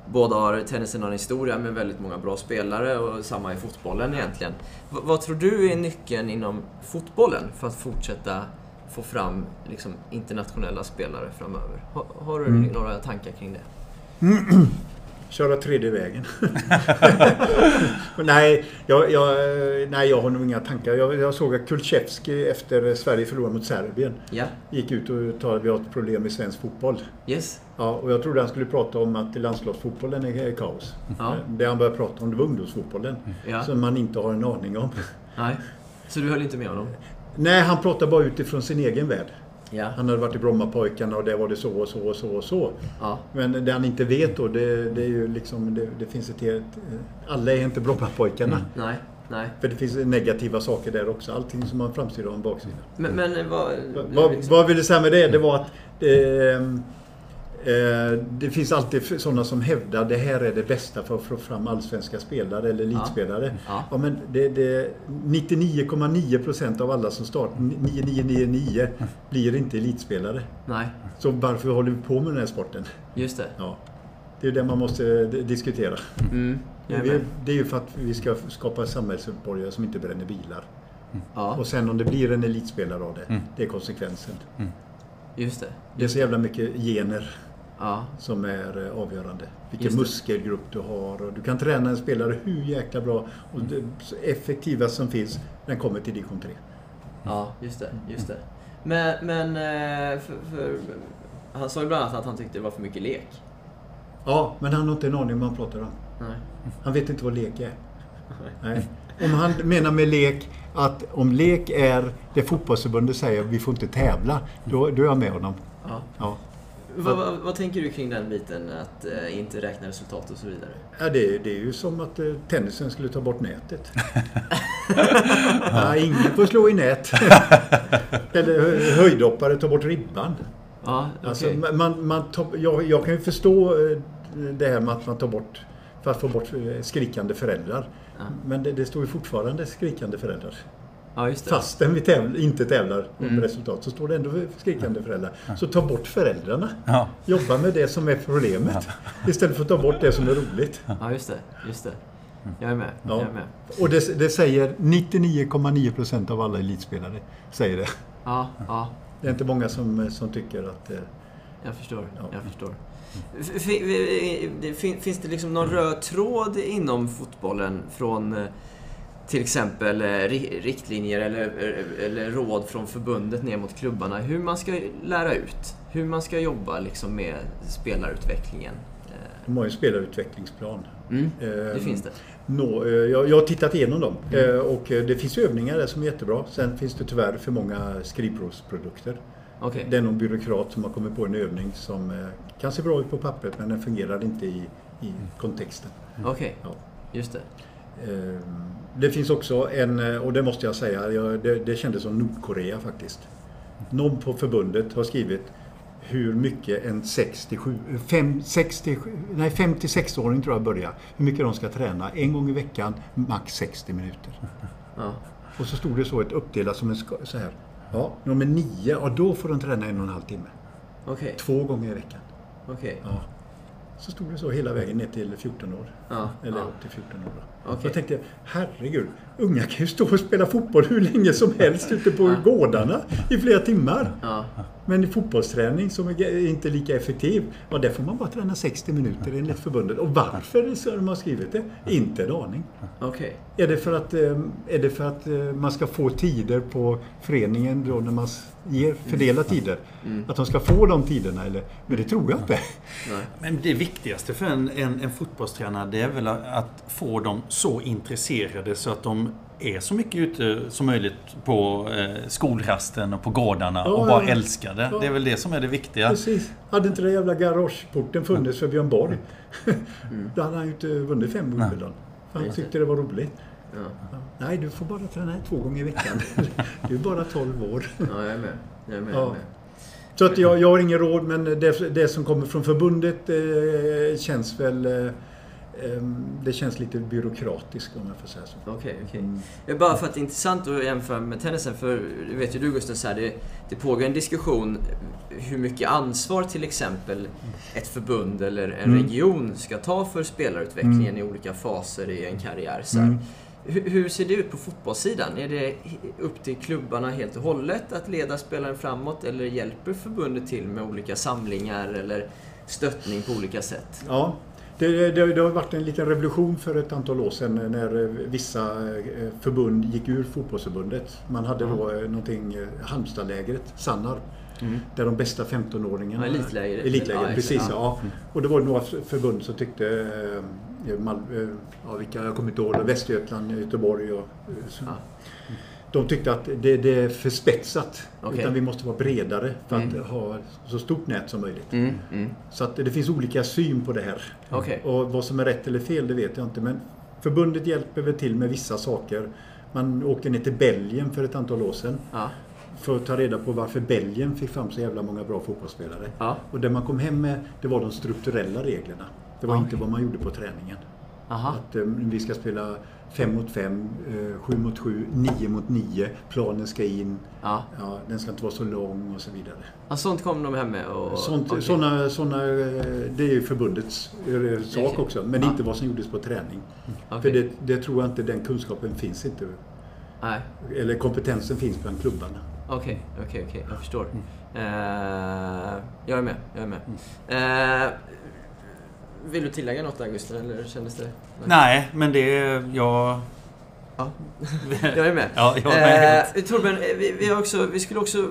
C: båda har, tennisen har en historia med väldigt många bra spelare och samma i fotbollen egentligen. V- vad tror du är nyckeln inom fotbollen för att fortsätta få fram liksom, internationella spelare framöver? Har, har du
D: Mm.
C: några tankar kring det? (clears throat)
D: Köra tredje vägen. (laughs) nej, jag, jag, nej, jag har nog inga tankar. Jag, jag såg att Kulchevski efter Sverige förlorade mot Serbien
C: Ja,
D: gick ut och talade vi har ett problem i svensk fotboll.
C: yes.
D: Ja, och jag trodde han skulle prata om att landslagsfotbollen är kaos.
C: Ja.
D: Det han började prata om det var ungdomsfotbollen.
C: Ja.
D: Som man inte har en aning om.
C: Nej. Så du höll inte med honom?
D: Nej, han pratade bara utifrån sin egen värld.
C: Ja.
D: Han hade varit i Brommapojkarna och där var det så och så och så och så.
C: Ja.
D: Men det han inte vet då, det, det är ju liksom, det, det finns ett helt... Alla är inte Brommapojkarna.
C: Nej. nej.
D: För det finns negativa saker där också. Allting som har en framsida och en baksida.
C: Men, men vad...
D: Vad, vad jag ville säga med det, det var att det, eh, det finns alltid sådana som hävdar det här är det bästa för att få fram allsvenska spelare eller elitspelare.
C: Ja.
D: Ja, men det, det, 99,9% av alla som startar 9999 blir inte elitspelare.
C: Nej,
D: Så varför håller vi på med den här sporten?
C: just det.
D: Ja. Det är det man måste d- diskutera.
C: Mm,
D: Vi-. Det är ju för att vi ska skapa samhällsmedborgare som inte bränner bilar.
C: Ja,
D: Och sen om det blir en elitspelare av det, det är konsekvensen.
C: just det.
D: Det är så jävla mycket gener
C: Ja,
D: som är eh, avgörande. Vilken muskelgrupp du har. Och du kan träna en spelare hur jäkla bra. Och det så effektivaste som finns, den kommer till division 3.
C: ja just det. Just det. Men, men eh, för, för, han sa ju bland annat att han tyckte det var för mycket lek.
D: Ja, men han har inte en aning om vad han pratar om.
C: Nej.
D: Han vet inte vad lek är. Nej. Om han menar med lek att om lek är det fotbollsförbundet säger vi får inte tävla, då, då är jag med honom.
C: Ja.
D: Ja.
C: Vad, vad, vad tänker du kring den biten? Att eh, inte räkna resultat och så vidare?
D: Ja, det, det är ju som att eh, tennisen skulle ta bort nätet. (laughs) ja, ingen får slå i nät. (laughs) Eller hö- höjdhoppare tar bort ribban.
C: Ja, okej.
D: Alltså, man, man tar, jag, jag kan ju förstå eh, det här med att man tar bort för att få bort eh, skrikande föräldrar.
C: Ja.
D: Men det, det står ju fortfarande skrikande föräldrar.
C: Ja, just det.
D: Fastän vi tävl, inte tävlar om
C: Mm.
D: resultat så står det ändå skrikande föräldrar. Så ta bort föräldrarna.
E: Ja.
D: Jobba med det som är problemet. Istället för att ta bort det som är roligt.
C: Ja, just det. Just det. Jag är med.
D: Ja.
C: Jag är med.
D: Och det, det säger 99,9% av alla elitspelare. Säger det.
C: Ja, ja.
D: Det är inte många som, som tycker att... eh,
C: Jag förstår.
D: Ja.
C: Jag förstår. Fin- Finns det liksom någon röd tråd inom fotbollen från eh, till exempel eh, ri- riktlinjer eller, eller råd från förbundet ner mot klubbarna hur man ska lära ut? Hur man ska jobba liksom med spelarutvecklingen? Eh,
D: De har ju en spelarutvecklingsplan.
C: Mm,
D: Eh,
C: det finns det.
D: Eh, jag, jag har tittat igenom dem Eh, och eh, det finns övningar där som är jättebra. Sen finns det tyvärr för många skrivprovsprodukter.
C: Okej.
D: Det är någon byråkrat som har kommit på en övning som eh, kan se bra ut på pappret men den fungerar inte i, i kontexten.
C: Okej,
D: Ja.
C: just det.
D: Eh, Det finns också en, eh, och det måste jag säga, det, det kändes som Nordkorea faktiskt. Någon på förbundet har skrivit hur mycket en 67, fem, 67, nej 56-åring tror jag börjar, hur mycket de ska träna. En gång i veckan, max 60 minuter.
C: Ja.
D: Och så stod det så ett uppdelat som en så här. Ja, nummer nio, ja då får de träna en och en halv timme.
C: Okej,
D: Två gånger i veckan.
C: okej.
D: Ja. Så stod det så hela vägen ner till 14 år.
C: Ja,
D: Eller
C: ja.
D: upp till 14 år. då.
C: Okej.
D: Jag tänkte, herregud, unga kan ju stå och spela fotboll hur länge som helst ute på gårdarna i flera timmar.
C: Ja,
D: Men i fotbollsträning som är inte lika effektiv, ja där får man bara träna 60 minuter enligt förbundet. Och varför så har de har skrivit det? Inte en aning.
C: okej.
D: Är det för att, eh, är det för att eh, man ska få tider på föreningen då när man ger, fördelar tider?
C: Mm.
D: Att de ska få de tiderna? Eller? Men det tror jag inte.
C: Nej.
E: Men det viktigaste för en, en, en fotbollstränare det är väl att få dem så intresserade så att de är så mycket ute som möjligt på eh, skolrasten och på gårdarna
D: Ja,
E: och bara
D: ja.
E: älskar det.
D: Ja.
E: Det är väl det som är det viktiga.
D: Precis. Hade inte den jävla garageporten funnits för Björn Borg, (laughs) då hade han ju inte vunnit fem Wimbledon. Han tyckte det var roligt.
C: Ja.
D: Nej, du får bara träna två gånger i veckan. (laughs) Du är bara 12 år.
C: ja, jag är med. Jag är med.
D: Ja.
C: Jag är med.
D: Så att jag, jag har ingen råd, men det, det som kommer från förbundet eh, känns väl... Eh, det känns lite byråkratiskt om jag får säga så.
C: Okej, okej.
D: Mm.
C: Ja, Bara för att det är intressant att jämföra med tennisen, för det vet ju du Gusten, så här, det, det pågår en diskussion hur mycket ansvar till exempel ett förbund eller en
D: Mm.
C: region ska ta för spelarutvecklingen i olika faser i en karriär. Så.
D: Mm.
C: Hur, hur ser det ut på fotbollssidan? Är det upp till klubbarna helt och hållet att leda spelaren framåt eller hjälper förbundet till med olika samlingar eller stöttning på olika sätt?
D: Ja, det, det, det har varit en liten revolution för ett antal år sedan när vissa eh, förbund gick ur fotbollsförbundet. Man hade då eh, någonting, eh, Halmstadlägret, Sannarp, där de bästa 15-åringarna...
C: Ja, elitlägret.
D: Elitlägret,
C: Ja,
D: precis.
C: exakt.
D: Ja. Och det var några förbund som tyckte, Mal, ja, vilka, jag kommer inte ihåg, Västergötland, Göteborg och... så.
C: Ja.
D: De tyckte att det, det är för spetsat.
C: Okej.
D: Utan vi måste vara bredare för att
C: Mm.
D: ha så stort nät som möjligt.
C: Mm, mm.
D: Så att det finns olika syn på det här.
C: Okej.
D: Och vad som är rätt eller fel, det vet jag inte. Men Förbundet hjälper väl till med vissa saker. Man åkte ner till Belgien för ett antal år sedan
C: Ja.
D: för att ta reda på varför Belgien fick fram så jävla många bra fotbollsspelare.
C: Ja.
D: Och det man kom hem med, det var de strukturella reglerna. Det var
C: Ja.
D: inte vad man gjorde på träningen.
C: Aha.
D: Att eh, vi ska spela 5 mot 5, 7 mot 7, 9 mot 9. Planen ska in.
C: Ja.
D: Ja, den ska inte vara så lång och så vidare.
C: ja. Sånt kom de hem med? Och,
D: Sånt,
C: okej.
D: såna, såna, eh, det är ju förbundets eh, sak
C: Okej.
D: också. Men
C: Ja.
D: inte vad som gjordes på träning.
C: Okej.
D: För det, det tror jag inte, den kunskapen finns inte.
C: Nej.
D: Eller kompetensen finns bland klubbarna.
C: Okej, okej, okej. Jag förstår.
D: Mm.
C: Eh, jag är med. Jag är med. Eh, vill du tillägga något Augusten, eller kändes det?
E: Nej, men det... Jag...
C: Ja. (laughs) Jag är med.
E: Ja, jag är med.
C: Eh, Torbjörn, eh, vi, vi, har också, vi skulle också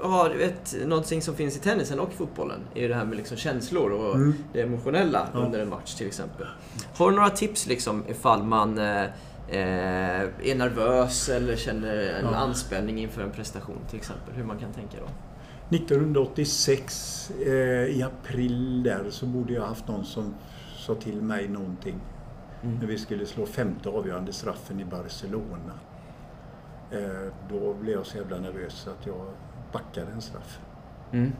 C: ha ett, någonting som finns i tennisen och fotbollen. är ju det här med liksom känslor och
D: Mm.
C: det emotionella
D: Ja.
C: under en match till exempel. Har du några tips liksom ifall man eh, eh, är nervös eller känner en
D: Ja.
C: anspänning inför en prestation till exempel? Hur man kan tänka då?
D: 1986 eh, i april där så borde jag haft någon som sa till mig någonting.
C: Mm.
D: När vi skulle slå femte avgörande straffen i Barcelona. Eh, då blev jag så jävla nervös att jag backade en straff.
C: Mm.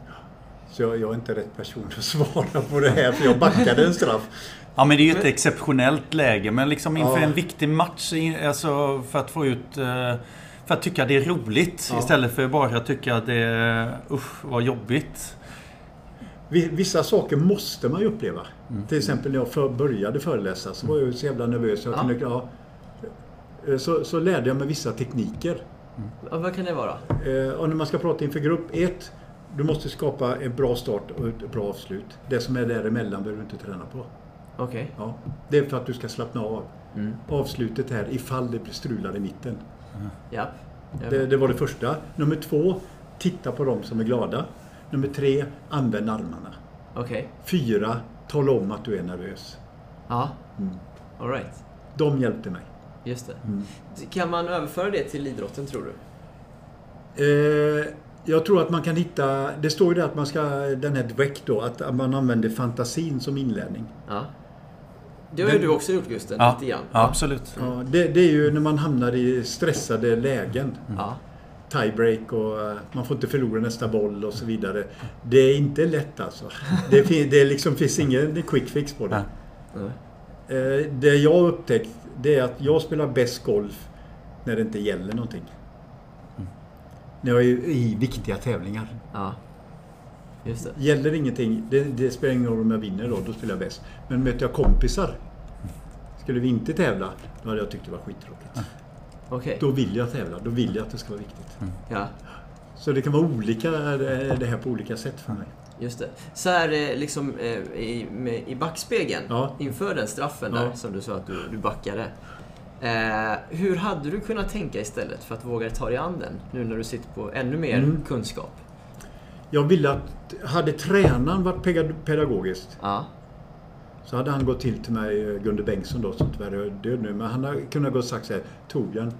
D: Så jag, jag är inte rätt person att svara på det här för jag backade en straff.
E: Ja men det är ju ett exceptionellt läge. Men liksom inför
D: Ja.
E: en viktig match, alltså för att få ut... eh, För att tycka det är roligt
D: Ja.
E: istället för bara att tycka att det är... Usch, vad jobbigt.
D: Vi- Vissa saker måste man ju uppleva.
E: Mm.
D: Till exempel när jag för, började föreläsa så var jag ju så jävla nervös. Jag
C: Ja.
D: kunde, ja, Eh, så, så lärde jag mig vissa tekniker.
C: Ja, vad kan det vara?
D: Eh, och när man ska prata inför grupp 1, du måste skapa en bra start och ett bra avslut. Det som är däremellan behöver du inte träna på.
C: Okej.
D: Ja. Det är för att du ska slappna av.
C: Mm.
D: Avslutet här ifall det blir strular i mitten.
C: Ja. Jag-
D: Det, det var det första. Nummer två, titta på dem som är glada. Nummer tre, använd armarna.
C: Okej.
D: Fyra, tala om att du är nervös.
C: Ja.
D: Mm.
C: All right.
D: De hjälpte mig.
C: Just det.
D: Mm.
C: Kan man överföra det till idrotten tror du?
D: Eh, jag tror att man kan hitta, det står ju där att man ska, den här Dweck då, att man använder fantasin som inlärning.
C: Ja. Det har ju du också gjort Gusten,
E: Ja,
C: lite grann.
E: ja absolut.
D: Ja, det, det är ju när man hamnar i stressade lägen.
C: Ja.
D: Tiebreak och eh, man får inte förlora nästa boll och så vidare. Det är inte lätt alltså. Det, fin- det liksom finns ingen quick fix på det. Eh, Det jag har upptäckt det är att jag spelar bäst golf när det inte gäller någonting. När jag är i viktiga tävlingar.
C: Ja. Just det.
D: Gäller ingenting, det, det spelar ingen roll om jag vinner då, då spelar jag bäst. Men möter jag kompisar, skulle vi inte tävla, då hade jag tyckt det var skittråkigt.
C: Okej.
D: Då vill jag tävla, då vill jag att det ska vara viktigt.
C: Ja.
D: Så det kan vara olika, det här på olika sätt för mig.
C: Just det. Så här eh, liksom eh, i, med, i backspegeln
D: Ja.
C: inför den straffen
D: Ja.
C: där som du sa att du, du backade. Eh, hur hade du kunnat tänka istället för att våga ta dig an den? Nu när du sitter på ännu mer
D: Mm.
C: kunskap.
D: Jag ville att, hade tränaren varit pedagogiskt
C: Ja.
D: så hade han gått till till mig, eh, Gunde Bengtsson då, som tyvärr är död nu, men han hade kunnat gå och sagt så här, Torbjörn,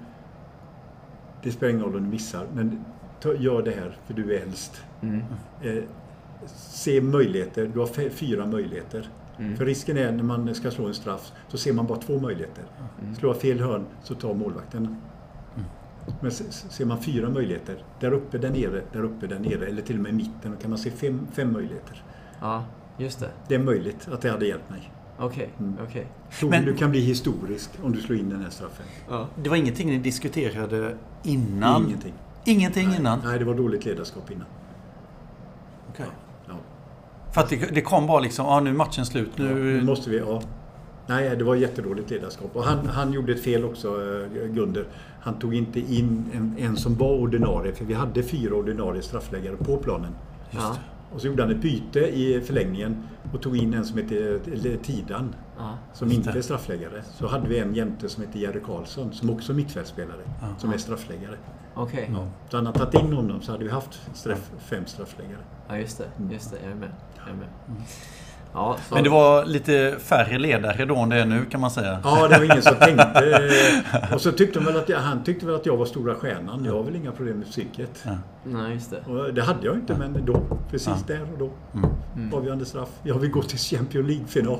D: det spelar ingen roll om du missar, men ta, gör det här för du är äldst.
C: Mm.
D: Eh, se möjligheter, du har fyra möjligheter.
C: Mm.
D: För risken är när man ska slå en straff så ser man bara två möjligheter.
C: Mm.
D: Slår jag fel hörn så tar målvakten. Men se- se- ser man fyra möjligheter, där uppe, där nere, där uppe, där nere eller till och med i mitten, då kan man se fem, fem möjligheter.
C: Ja, just det.
D: Det är möjligt att det hade hjälpt mig.
C: Okej,
D: Mm.
C: okej.
D: Tror
E: Men-
D: du kan bli historisk om du slår in den här straffen?
C: Ja.
E: Det var ingenting ni diskuterade innan?
D: Ingenting.
E: Ingenting innan?
D: Nej, det var dåligt ledarskap innan.
E: Okej.
D: Ja.
E: För att det, det kom bara liksom, ja nu är matchen slut.
D: Ja, nu
E: Nu...
D: måste vi, ja. Nej, det var jättedåligt ledarskap. Och han, han gjorde ett fel också, eh, Gunder. Han tog inte in en, en som var ordinarie, för vi hade fyra ordinarie straffläggare på planen.
C: Ja.
D: Och så gjorde han ett byte i förlängningen och tog in en som heter eller Tidan,
C: Ja.
D: som inte är straffläggare. Så hade vi en jämte som heter Jerry Karlsson, som också är mittfältspelare, som är straffläggare.
C: Okej.
D: Ja. Så hade han tagit in honom så hade vi haft straff, fem straffläggare.
C: Ja, just det.
D: Mm.
C: Just det. Jag är med. Jag är med. Ja, så-
E: Men det var lite färre ledare då än det är nu kan man säga.
D: Ja, det var ingen som tänkte. (laughs) Och så tyckte väl att jag, han tyckte väl att jag var stora stjärnan. Jag har väl inga problem med psyket.
C: Nej, just det.
D: Och det hade jag inte, men då. Precis
E: Ja.
D: där och då.
C: Mm.
D: Avgörande straff. Jag vill gå till Champions League-final.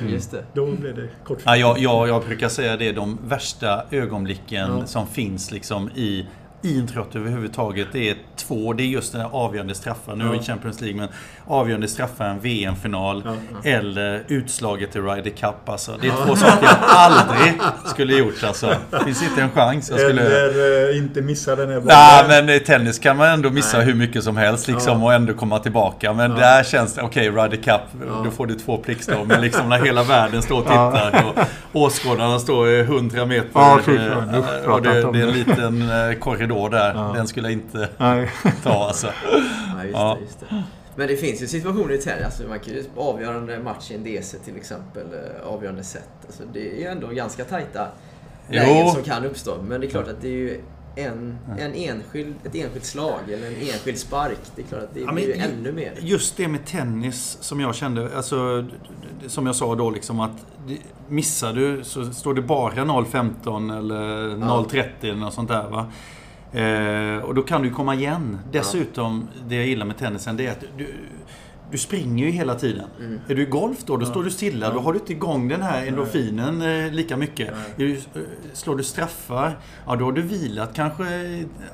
C: Just det.
D: Då blev det kort.
E: Ja, jag, jag, jag brukar säga det, de värsta ögonblicken
D: Ja.
E: som finns liksom i idrott överhuvudtaget. Det är två, det är just den här avgörande straffar. Nu i Champions League, men avgörande straffar en VM-final eller utslaget i Ryder Cup. Alltså. Det är två saker jag aldrig skulle gjort. Alltså. Det finns inte en chans. Jag skulle...
D: Eller eh, inte missa den här bollen.
E: Nej, men i tennis kan man ändå missa
D: Nej.
E: hur mycket som helst liksom, och ändå komma tillbaka. Men där känns det, okej, Ryder Cup, då får du två prickstår. Men liksom när hela världen står och tittar och åskådarna står i 100 meter.
D: Ja,
E: eh, och det, det är en liten eh, korridor där.
D: Ja.
E: Den skulle jag inte
D: Nej. (laughs)
E: ta alltså.
C: Ja, just
E: Ja.
C: det. Just det. Men det finns ju situationer i tennis, alltså man kan ju avgörande match i en DC till exempel, eh, avgörande set. Alltså det är ju ändå ganska tajta
E: Jo.
C: lägen som kan uppstå. Men det är klart att det är ju en, en enskild, ett enskilt slag eller en enskild spark. Det är klart att det
E: Ja,
C: blir ju ännu mer.
E: Just det med tennis som jag kände, alltså som jag sa då liksom att det- missar du så står det bara 0.15 eller 0.30 eller något sånt där va. Eh, och då kan du komma igen. Dessutom, det jag gillar med tennisen det är att du, du springer ju hela tiden.
C: Mm.
E: Är du i golf då, då står du stilla. Då
D: Ja.
E: har du inte igång den här endorfinen eh, lika mycket. Du, eh, slår du straffar, ja då har du vilat kanske.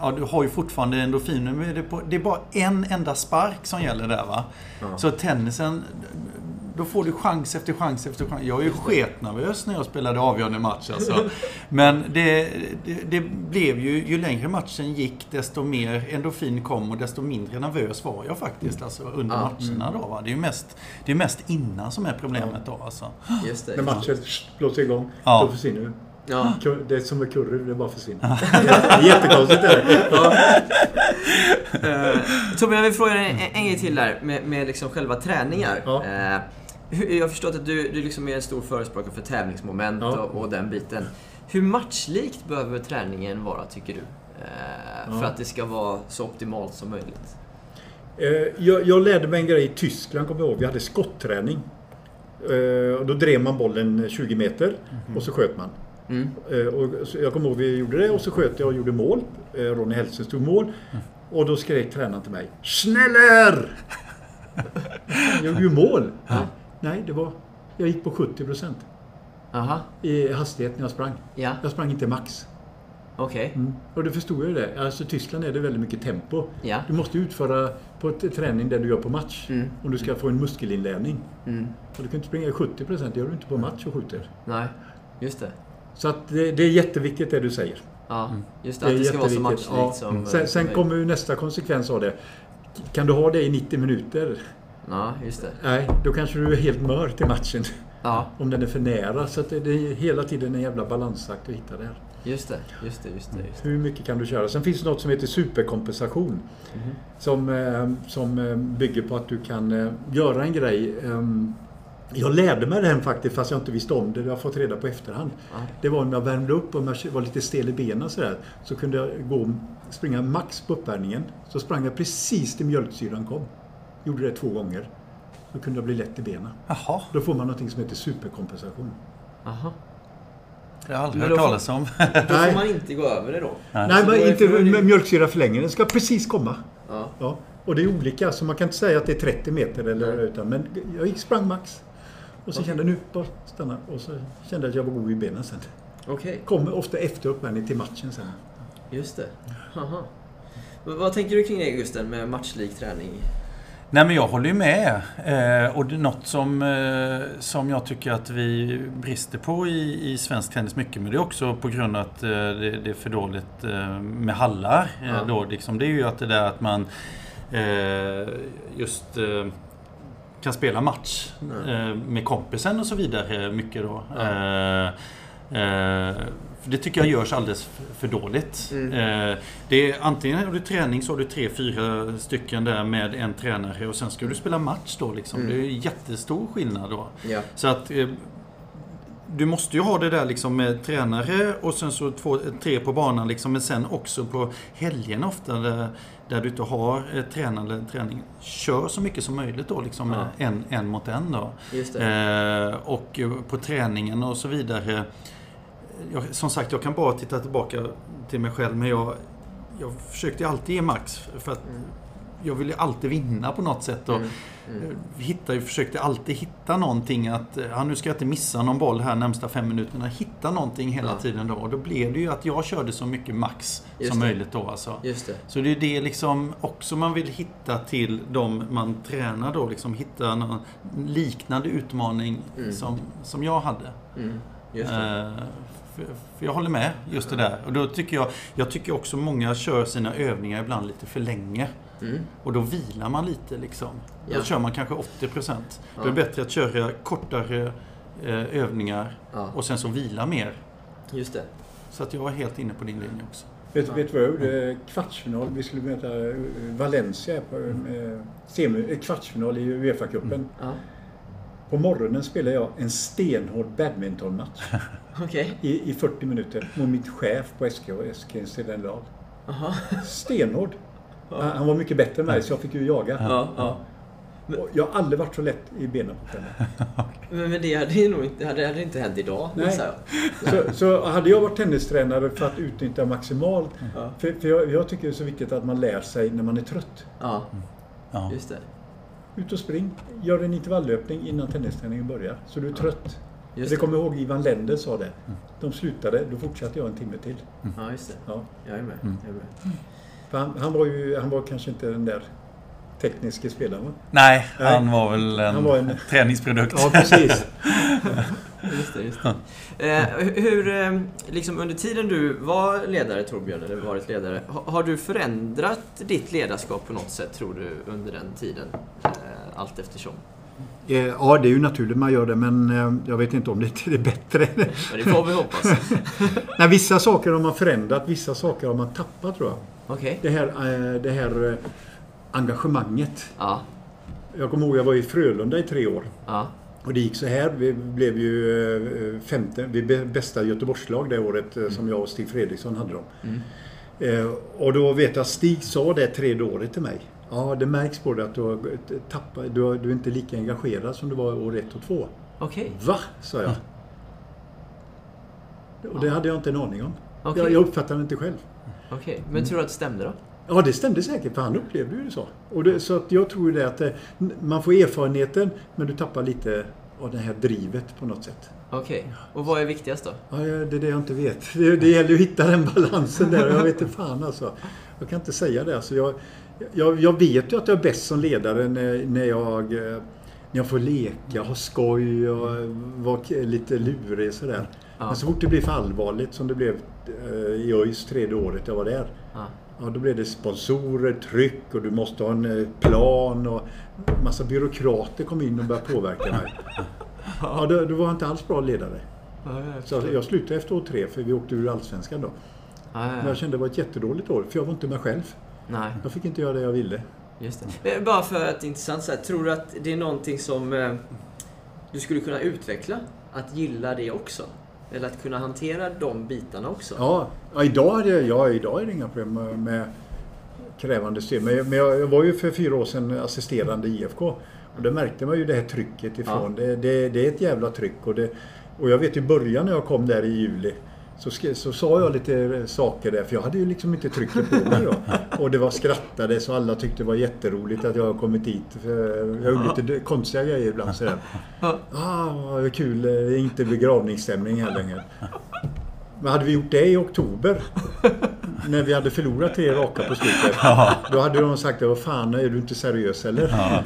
E: Ja, du har ju fortfarande endorfiner. Men det är, på, det är bara en enda spark som gäller där va.
C: Ja.
E: Så tennisen, då får du chans efter chans efter chans. Jag är ju sketnervös när jag spelade avgörande match alltså. Men det, det, det blev ju, ju längre matchen gick, desto mer endorfin kom och desto mindre nervös var jag faktiskt alltså, under
C: Ja.
E: matcherna då. Va? Det är ju mest, det är mest innan som är problemet då alltså.
C: Just det.
D: När matchen blåser igång,
E: Ja.
D: då försvinner du.
C: Ja.
D: Det är som med curry, det bara försvinner. (laughs) Är Jättekonstigt är det. Ja.
C: Uh, Tobbe, jag vill fråga dig en, en grej till där med, med liksom själva träningar.
D: Ja.
C: Eh, hur- jag har förstått att du, du liksom är en stor förespråkare för tävlingsmoment
D: Ja.
C: och, och den biten. Hur matchlikt behöver träningen vara, tycker du? Eh, För
D: Ja.
C: att det ska vara så optimalt som möjligt.
D: Eh, Jag, jag lärde mig en grej i Tyskland, kommer jag ihåg. Vi hade skotträning. Eh, Då drev man bollen 20 meter och så sköt man.
C: Mm.
D: Eh, Och jag kommer ihåg vi gjorde det och så sköt jag och gjorde mål. Eh, Ronny Hellström stod mål. Och då skrek tränaren till mig. Schneller! (laughs) Jag gjorde ju mål. Nej, det var... Jag gick på 70 procent
C: Aha,
D: i hastighet när jag sprang.
C: ja,
D: Jag sprang inte max.
C: okej.
D: Mm. Och då förstod jag ju det. Alltså i Tyskland är det väldigt mycket tempo.
C: Ja.
D: Du måste utföra på ett träning där du gör på match.
C: Mm.
D: Om du ska få en muskelinlärning.
C: Mm.
D: Och du kan inte springa i 70 procent. Det gör du inte på match och skjuter.
C: Nej, just det.
D: Så att det, det är jätteviktigt det du säger.
C: Ja, just det.
D: Det
C: Att
D: är
C: det ska vara så matchlikt
D: Ja.
C: som...
D: Sen, sen kommer ju nästa konsekvens av det. Kan du ha det i 90 minuter?
C: Ja, just det.
D: Nej, då kanske du är helt mör till matchen.
C: Ja,
D: Om den är för nära. Så det, är hela tiden en jävla balansakt att hitta det här.
C: just det. Just det, just det. Just det.
D: Hur mycket kan du köra? Sen finns det något som heter superkompensation.
C: Mhm.
D: Som, eh, som eh, bygger på att du kan eh, göra en grej. jag lärde mig den faktiskt fast jag inte visste om det. Det har jag fått reda på efterhand.
C: Ja.
D: Det var när jag värmde upp och jag var lite stel i benen sådär. Så kunde jag gå, springa max på uppvärmningen. Så sprang jag precis till mjölksyran kom. Gjorde det två gånger. Då kunde jag bli lätt i benen.
E: Jaha,
D: Då får man något som heter superkompensation.
C: Aha.
E: det har jag aldrig hört talas om.
C: Då
D: Nej.
C: får man inte gå över det då?
E: Nej.
D: Nej, men inte
C: för-
D: med mjölksyra för länge. Den ska precis komma.
C: Ja.
D: Ja. Och det är olika, så man kan inte säga att det är 30 meter. Eller,
C: Nej.
D: utan, men jag gick sprang max. Och så
C: Okej.
D: kände jag nu, bara stanna. Och så kände jag att jag var god i benen sen.
C: Okej,
D: Kommer ofta efter uppvärmning till matchen sen.
C: just det. Aha. Vad tänker du kring det Gusten med matchlik träning?
E: Nej men jag håller ju med. Eh, och något som, eh, som jag tycker att vi brister på i, i svensk tennis mycket. Men det är också på grund av att eh, det, det är för dåligt eh, med hallar.
C: Ja.
E: då, liksom, det är ju att det där att man eh, just kan spela match eh, med kompisen och så vidare mycket då.
C: Ja.
E: Eh, det tycker jag görs alldeles för, dåligt.
C: Mm.
E: Eh, det är, antingen har du träning så har du tre, fyra stycken där med en tränare och sen ska du spela match då liksom.
C: Mm.
E: Det är jättestor skillnad då.
C: Ja.
E: Så att eh, du måste ju ha det där liksom med tränare och sen så två, tre på banan liksom. Men sen också på helgen ofta där, där du inte har eh, tränande träning. Kör så mycket som möjligt då liksom
C: Ja.
E: en, en mot en då. Eh, och på träningen och så vidare. Jag, som sagt, jag kan bara titta tillbaka till mig själv men jag, jag försökte alltid ge max för att jag ville alltid vinna på något sätt. Och
C: Mm. Mm.
E: hittade, ju- försökte alltid hitta någonting att eh, ja, nu ska jag inte missa någon boll här närmsta fem minuterna. Hitta någonting hela
C: Ja.
E: tiden då. Och då blev det ju att jag körde så mycket max
C: Just
E: som
C: det.
E: möjligt då alltså.
C: Just det.
E: Så det är det liksom också man vill hitta till de man tränar då. Liksom hitta någon liknande utmaning
C: Mm.
E: som, som jag hade.
C: Mm. Just det.
E: För, jag håller med just det där. Och då tycker jag, jag tycker också många kör sina övningar ibland lite för länge.
C: Mm.
E: Och då vilar man lite liksom.
C: Ja.
E: Då kör man kanske 80%. Då är
C: Ja.
E: det bättre att köra kortare eh, övningar
C: Ja,
E: och sen så vila mer.
C: just det.
E: Så att jag var helt inne på din linje också.
D: Vet, vet du vad jag gjorde? Kvartsfinal. Vi skulle möta eh, Valencia på semi, eh, kvartsfinal i Uefa-cupen.
C: Ja.
D: På morgonen spelade jag en stenhård badmintonmatch (laughs)
C: Okej.
D: i, i 40 minuter mot mitt chef på SK, SK.
C: Aha.
D: Stenhård. Han, han var mycket bättre än mig så jag fick ju jaga.
C: Ja, ja.
D: Jag har aldrig varit så lätt i benen på kvällen. (laughs)
C: Men, men det hade ju nog inte, hade, hade inte hänt idag,
D: Nej. Så, så hade jag varit tennistränare för att utnyttja maximalt.
C: Ja.
D: För, för jag, jag tycker det är så viktigt att man lär sig när man är trött.
C: Ja,
E: Ja.
C: just det.
D: Ut och spring. Gör en intervallöpning innan tennisträningen börjar. Så du är trött.
C: Just
D: det
C: det.
D: kommer ihåg Ivan Lender sa det. De slutade, då fortsatte jag en timme till.
C: Ja, just det.
D: Ja.
C: Jag är med.
E: Mm.
C: Jag är med.
D: För han, han var ju han var kanske inte den där tekniska spelaren va?
E: Nej,
D: Nej.
E: han var väl en,
D: Han var en-
E: träningsprodukt.
D: Ja, precis. (laughs)
C: Just det, just det. Eh, hur, eh, liksom under tiden du var ledare Torbjörn, eller varit ledare, ha- har du förändrat ditt ledarskap på något sätt tror du under den tiden? Eh, allt eftersom.
D: Eh, Ja, det är ju naturligt man gör det men eh, jag vet inte om det är bättre.
C: Men det får vi hoppas. (laughs)
D: Nej, vissa saker har man förändrat, vissa saker har man tappat tror jag.
C: Okej.
D: Det här, det här engagemanget.
C: Ja,
D: Jag kommer ihåg jag var i Frölunda i tre år.
C: ja,
D: Och det gick så här. Vi blev ju eh, femte, vi bästa Göteborgslag det året eh, som jag och Stig Fredriksson hade dem.
C: Mm.
D: Eh, och då vet jag att Stig sa det tredje året till mig. Ja, det märks på dig att du har tappat, du, har, du är inte lika engagerad som du var år ett och två.
C: okej.
D: Va? sa jag. Och det hade jag inte en aning om.
C: Okej.
D: Jag, jag uppfattade det inte själv.
C: Okej. Men tror du att det stämde då?
D: Ja, det stämde säkert för han upplevde ju det så. Och det, så att jag tror ju det att eh, man får erfarenheten men du tappar lite av det här drivet på något sätt.
C: Okej. Och vad är viktigast då?
D: Ja, det är det jag inte vet. Det, det gäller ju att hitta den balansen där. Jag vet inte fan alltså. Jag kan inte säga det. Alltså, jag, jag, jag vet ju att jag är bäst som ledare när, när, jag, eh, när jag får leka, ha skoj och vara lite lurig sådär.
C: Ja.
D: Men så fort det blir för allvarligt som det blev eh, i ÖIS tredje året jag var där.
C: Ja.
D: Ja, då blev det sponsorer, tryck och du måste ha en eh, plan och massa byråkrater kom in och började påverka mig. (laughs) Ja, då, då var jag inte alls bra ledare. Så jag slutade efter år tre för vi åkte ur Allsvenskan då.
C: Ja,
D: Men
C: ja.
D: jag kände det var ett jättedåligt år för jag var inte mig själv.
C: Nej,
D: Jag fick inte göra det jag ville.
C: just det. Bara för att det är intressant så här, tror du att det är någonting som eh, du skulle kunna utveckla? Att gilla det också? Eller att kunna hantera de bitarna också?
D: Ja, ja idag, är det, ja, idag är det inga problem med, krävande stöd. Men, jag, var ju för fyra år sedan assisterande i IFK. Och då märkte man ju det här trycket ifrån. Det, det, det är ett jävla tryck. Och, det, och jag vet i början när jag kom där i juli så, så sa jag lite saker där, för jag hade ju liksom inte trycket på mig då. (laughs) Och det var skrattade så alla tyckte det var jätteroligt att jag har kommit hit. Jag gjorde lite konstiga grejer ibland sådär. (laughs) Ah, vad kul, det är inte begravningsstämning här längre. Men hade vi gjort det i oktober, (laughs) när vi hade förlorat tre raka på slutet, då hade de sagt vad fan, är du inte seriös eller?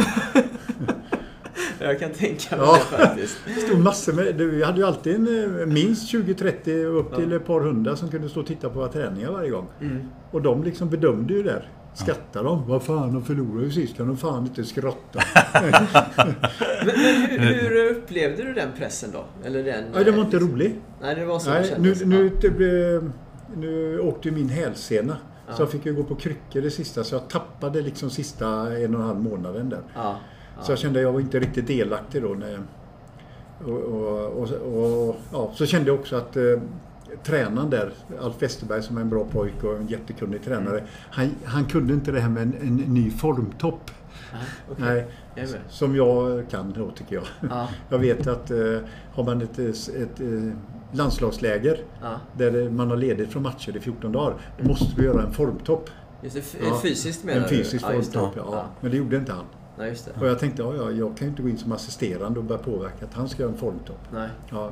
C: Jag kan tänka mig
D: Ja.
C: det faktiskt.
D: Det stod massor med, vi hade ju alltid en, eh, minst 20-30 upp till ett par hundra som kunde stå och titta på våra träningar varje gång.
C: Mm.
D: Och de liksom bedömde ju där. Skrattar de? Vad fan, de förlorade ju sist. Kan de fan inte skrotta? (laughs)
C: Men, men hur, hur upplevde du den pressen då? Eller den...
D: Nej, det var inte roligt.
C: Nej, det var så
D: Nej, nu, nu,
C: Ja.
D: det nu åkte min hälsena.
C: Ja.
D: Så jag fick ju gå på kryckor det sista. Så jag tappade liksom sista en och en halv månaden där.
C: Ja.
D: Så jag kände att jag var inte riktigt delaktig då. När, Och, och, och, och ja, så kände jag också att eh, tränaren där, Alf Westerberg som är en bra pojke och en jättekunnig tränare. Han, han kunde inte det här med en, en ny formtopp.
C: okej.
D: Nej,
C: Jag
D: som jag kan då tycker jag.
C: Ja, (laughs)
D: Jag vet att eh, har man ett, ett, ett eh, landslagsläger
C: ja.
D: där man har ledigt från matcher i 14 dagar. Då måste vi göra en formtopp.
C: Just det, fysiskt menar
D: En fysisk
C: du?
D: Formtopp, ja.
C: Ja.
D: Men det gjorde inte han.
C: Nej, just det.
D: Och jag tänkte, ja, ja, jag kan ju inte gå in som assisterande och börja påverka att han ska göra en formtopp.
C: Nej,
D: Ja,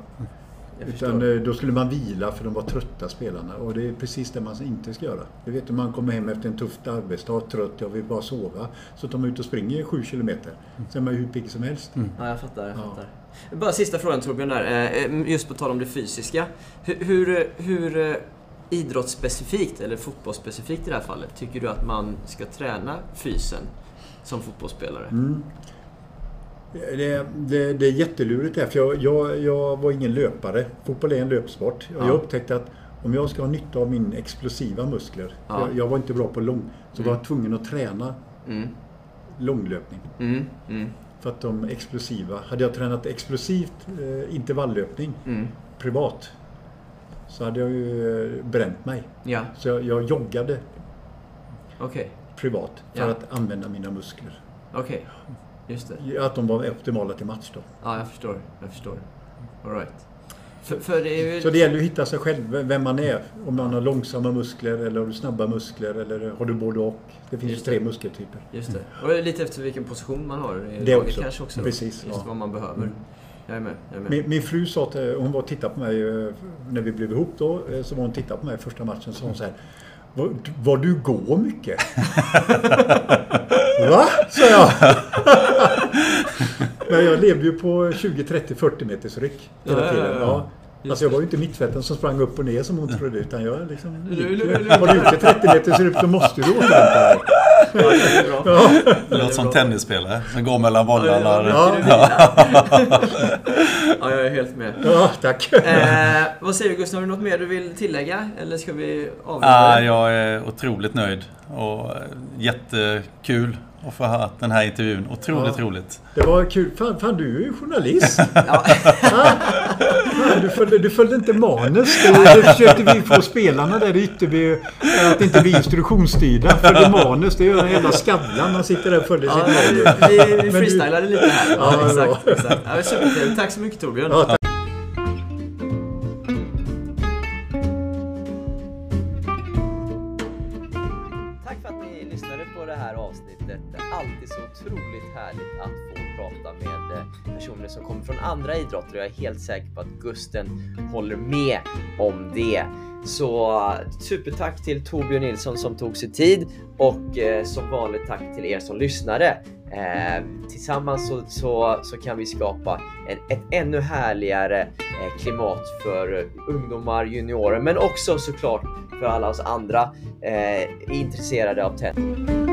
D: utan eh, då skulle man vila för de var trötta spelarna. Och det är precis det man inte ska göra. Du vet om man kommer hem efter en tuff arbetsdag, trött, jag vill bara sova. Så tar man ut och springer 7 kilometer. Sen är man ju hur pigg som helst.
C: Ja, jag fattar. Jag
D: Ja.
C: fattar. Bara sista frågan Torbjörn där. Eh, Just på tal om det fysiska. Hur, hur, hur eh, idrottsspecifikt, eller fotbollsspecifikt i det här fallet, tycker du att man ska träna fysen som fotbollsspelare?
D: Mm. Det, det, det är jättelurigt där, för jag, jag, jag var ingen löpare. Fotboll är en löpsport. Och
C: Ja.
D: jag upptäckte att om jag ska ha nytta av min explosiva muskler,
C: Ja.
D: jag, jag var inte bra på lång, så var
C: Mm.
D: jag tvungen att träna
C: Mm.
D: långlöpning.
C: Mm. Mm.
D: För att de explosiva, hade jag tränat explosivt eh, intervalllöpning
C: Mm.
D: privat så hade jag ju eh, bränt mig.
C: Ja,
D: Så jag, jag joggade
C: okej.
D: Privat för
C: Ja.
D: att använda mina muskler.
C: Okej. Just det.
D: Att de var optimala till match då.
C: Ja, jag förstår. Jag förstår. All right. För, för det ju...
D: Så det gäller att hitta sig själv, vem man är. Om man har långsamma muskler eller har du snabba muskler eller har du både och. Det finns ju
C: Just
D: tre
C: det.
D: muskeltyper.
C: Just det. Och det lite efter vilken position man har
D: Det
C: laget
D: också.
C: kanske också.
D: Precis,
C: Just
D: ja.
C: vad man behöver. Jag är med. Jag är med.
D: Min, min fru sa att eh, hon var och tittade på mig eh, när vi blev ihop då. eh, Så var hon och tittade på mig första matchen så hon så här. Vad, vad du går mycket? (laughs) Va? sa jag. (laughs) Men jag levde ju på 20, 30, 40 meters ryck hela
C: Ja, ja, ja,
D: tiden.
C: ja.
D: Ja.
C: Just
D: Alltså jag var ju inte mittfältaren som sprang upp och ner som hon trodde utan jag liksom
C: Du-
D: gick
C: du-
D: Var du ute 30 meters ryck så måste du återhämta dig.
C: Ja, det är bra.
D: Ja.
E: Det låter som tennisspelare som går mellan bollarna.
C: Ja, (laughs)
D: Ja.
C: ja, jag är helt med.
D: ja, tack.
C: Eh, vad säger du Gustav, har du något mer du vill tillägga? Eller ska vi avrunda?
E: Ah, jag är otroligt nöjd och jättekul att få ha den här intervjun. Otroligt
D: Ja.
E: roligt.
D: Det var kul. Fan, fan du är ju journalist. (laughs)
C: Ja.
D: Fan, du, följde, du följde inte manus. Det, det försökte vi få spelarna där i Ytterby att inte bli instruktionsstyrda. Följde manus. Det är ju en jävla Skavlan. Han sitter där och följer
C: Ja,
D: sitt manus.
C: vi, vi
D: Men du-
C: freestylade lite här. Ja,
D: Ja,
C: exakt. exakt. Ja. Tack så mycket Torbjörn. Otroligt härligt att få prata med eh, personer som kommer från andra idrotter och jag är helt säker på att Gusten håller med om det. Så eh, supertack till Torbjörn Nilsson som tog sig tid och eh, som vanligt tack till er som lyssnade. Eh, tillsammans så, så, så kan vi skapa en, ett ännu härligare eh, klimat för eh, ungdomar, juniorer men också såklart för alla oss andra eh, intresserade av tennis.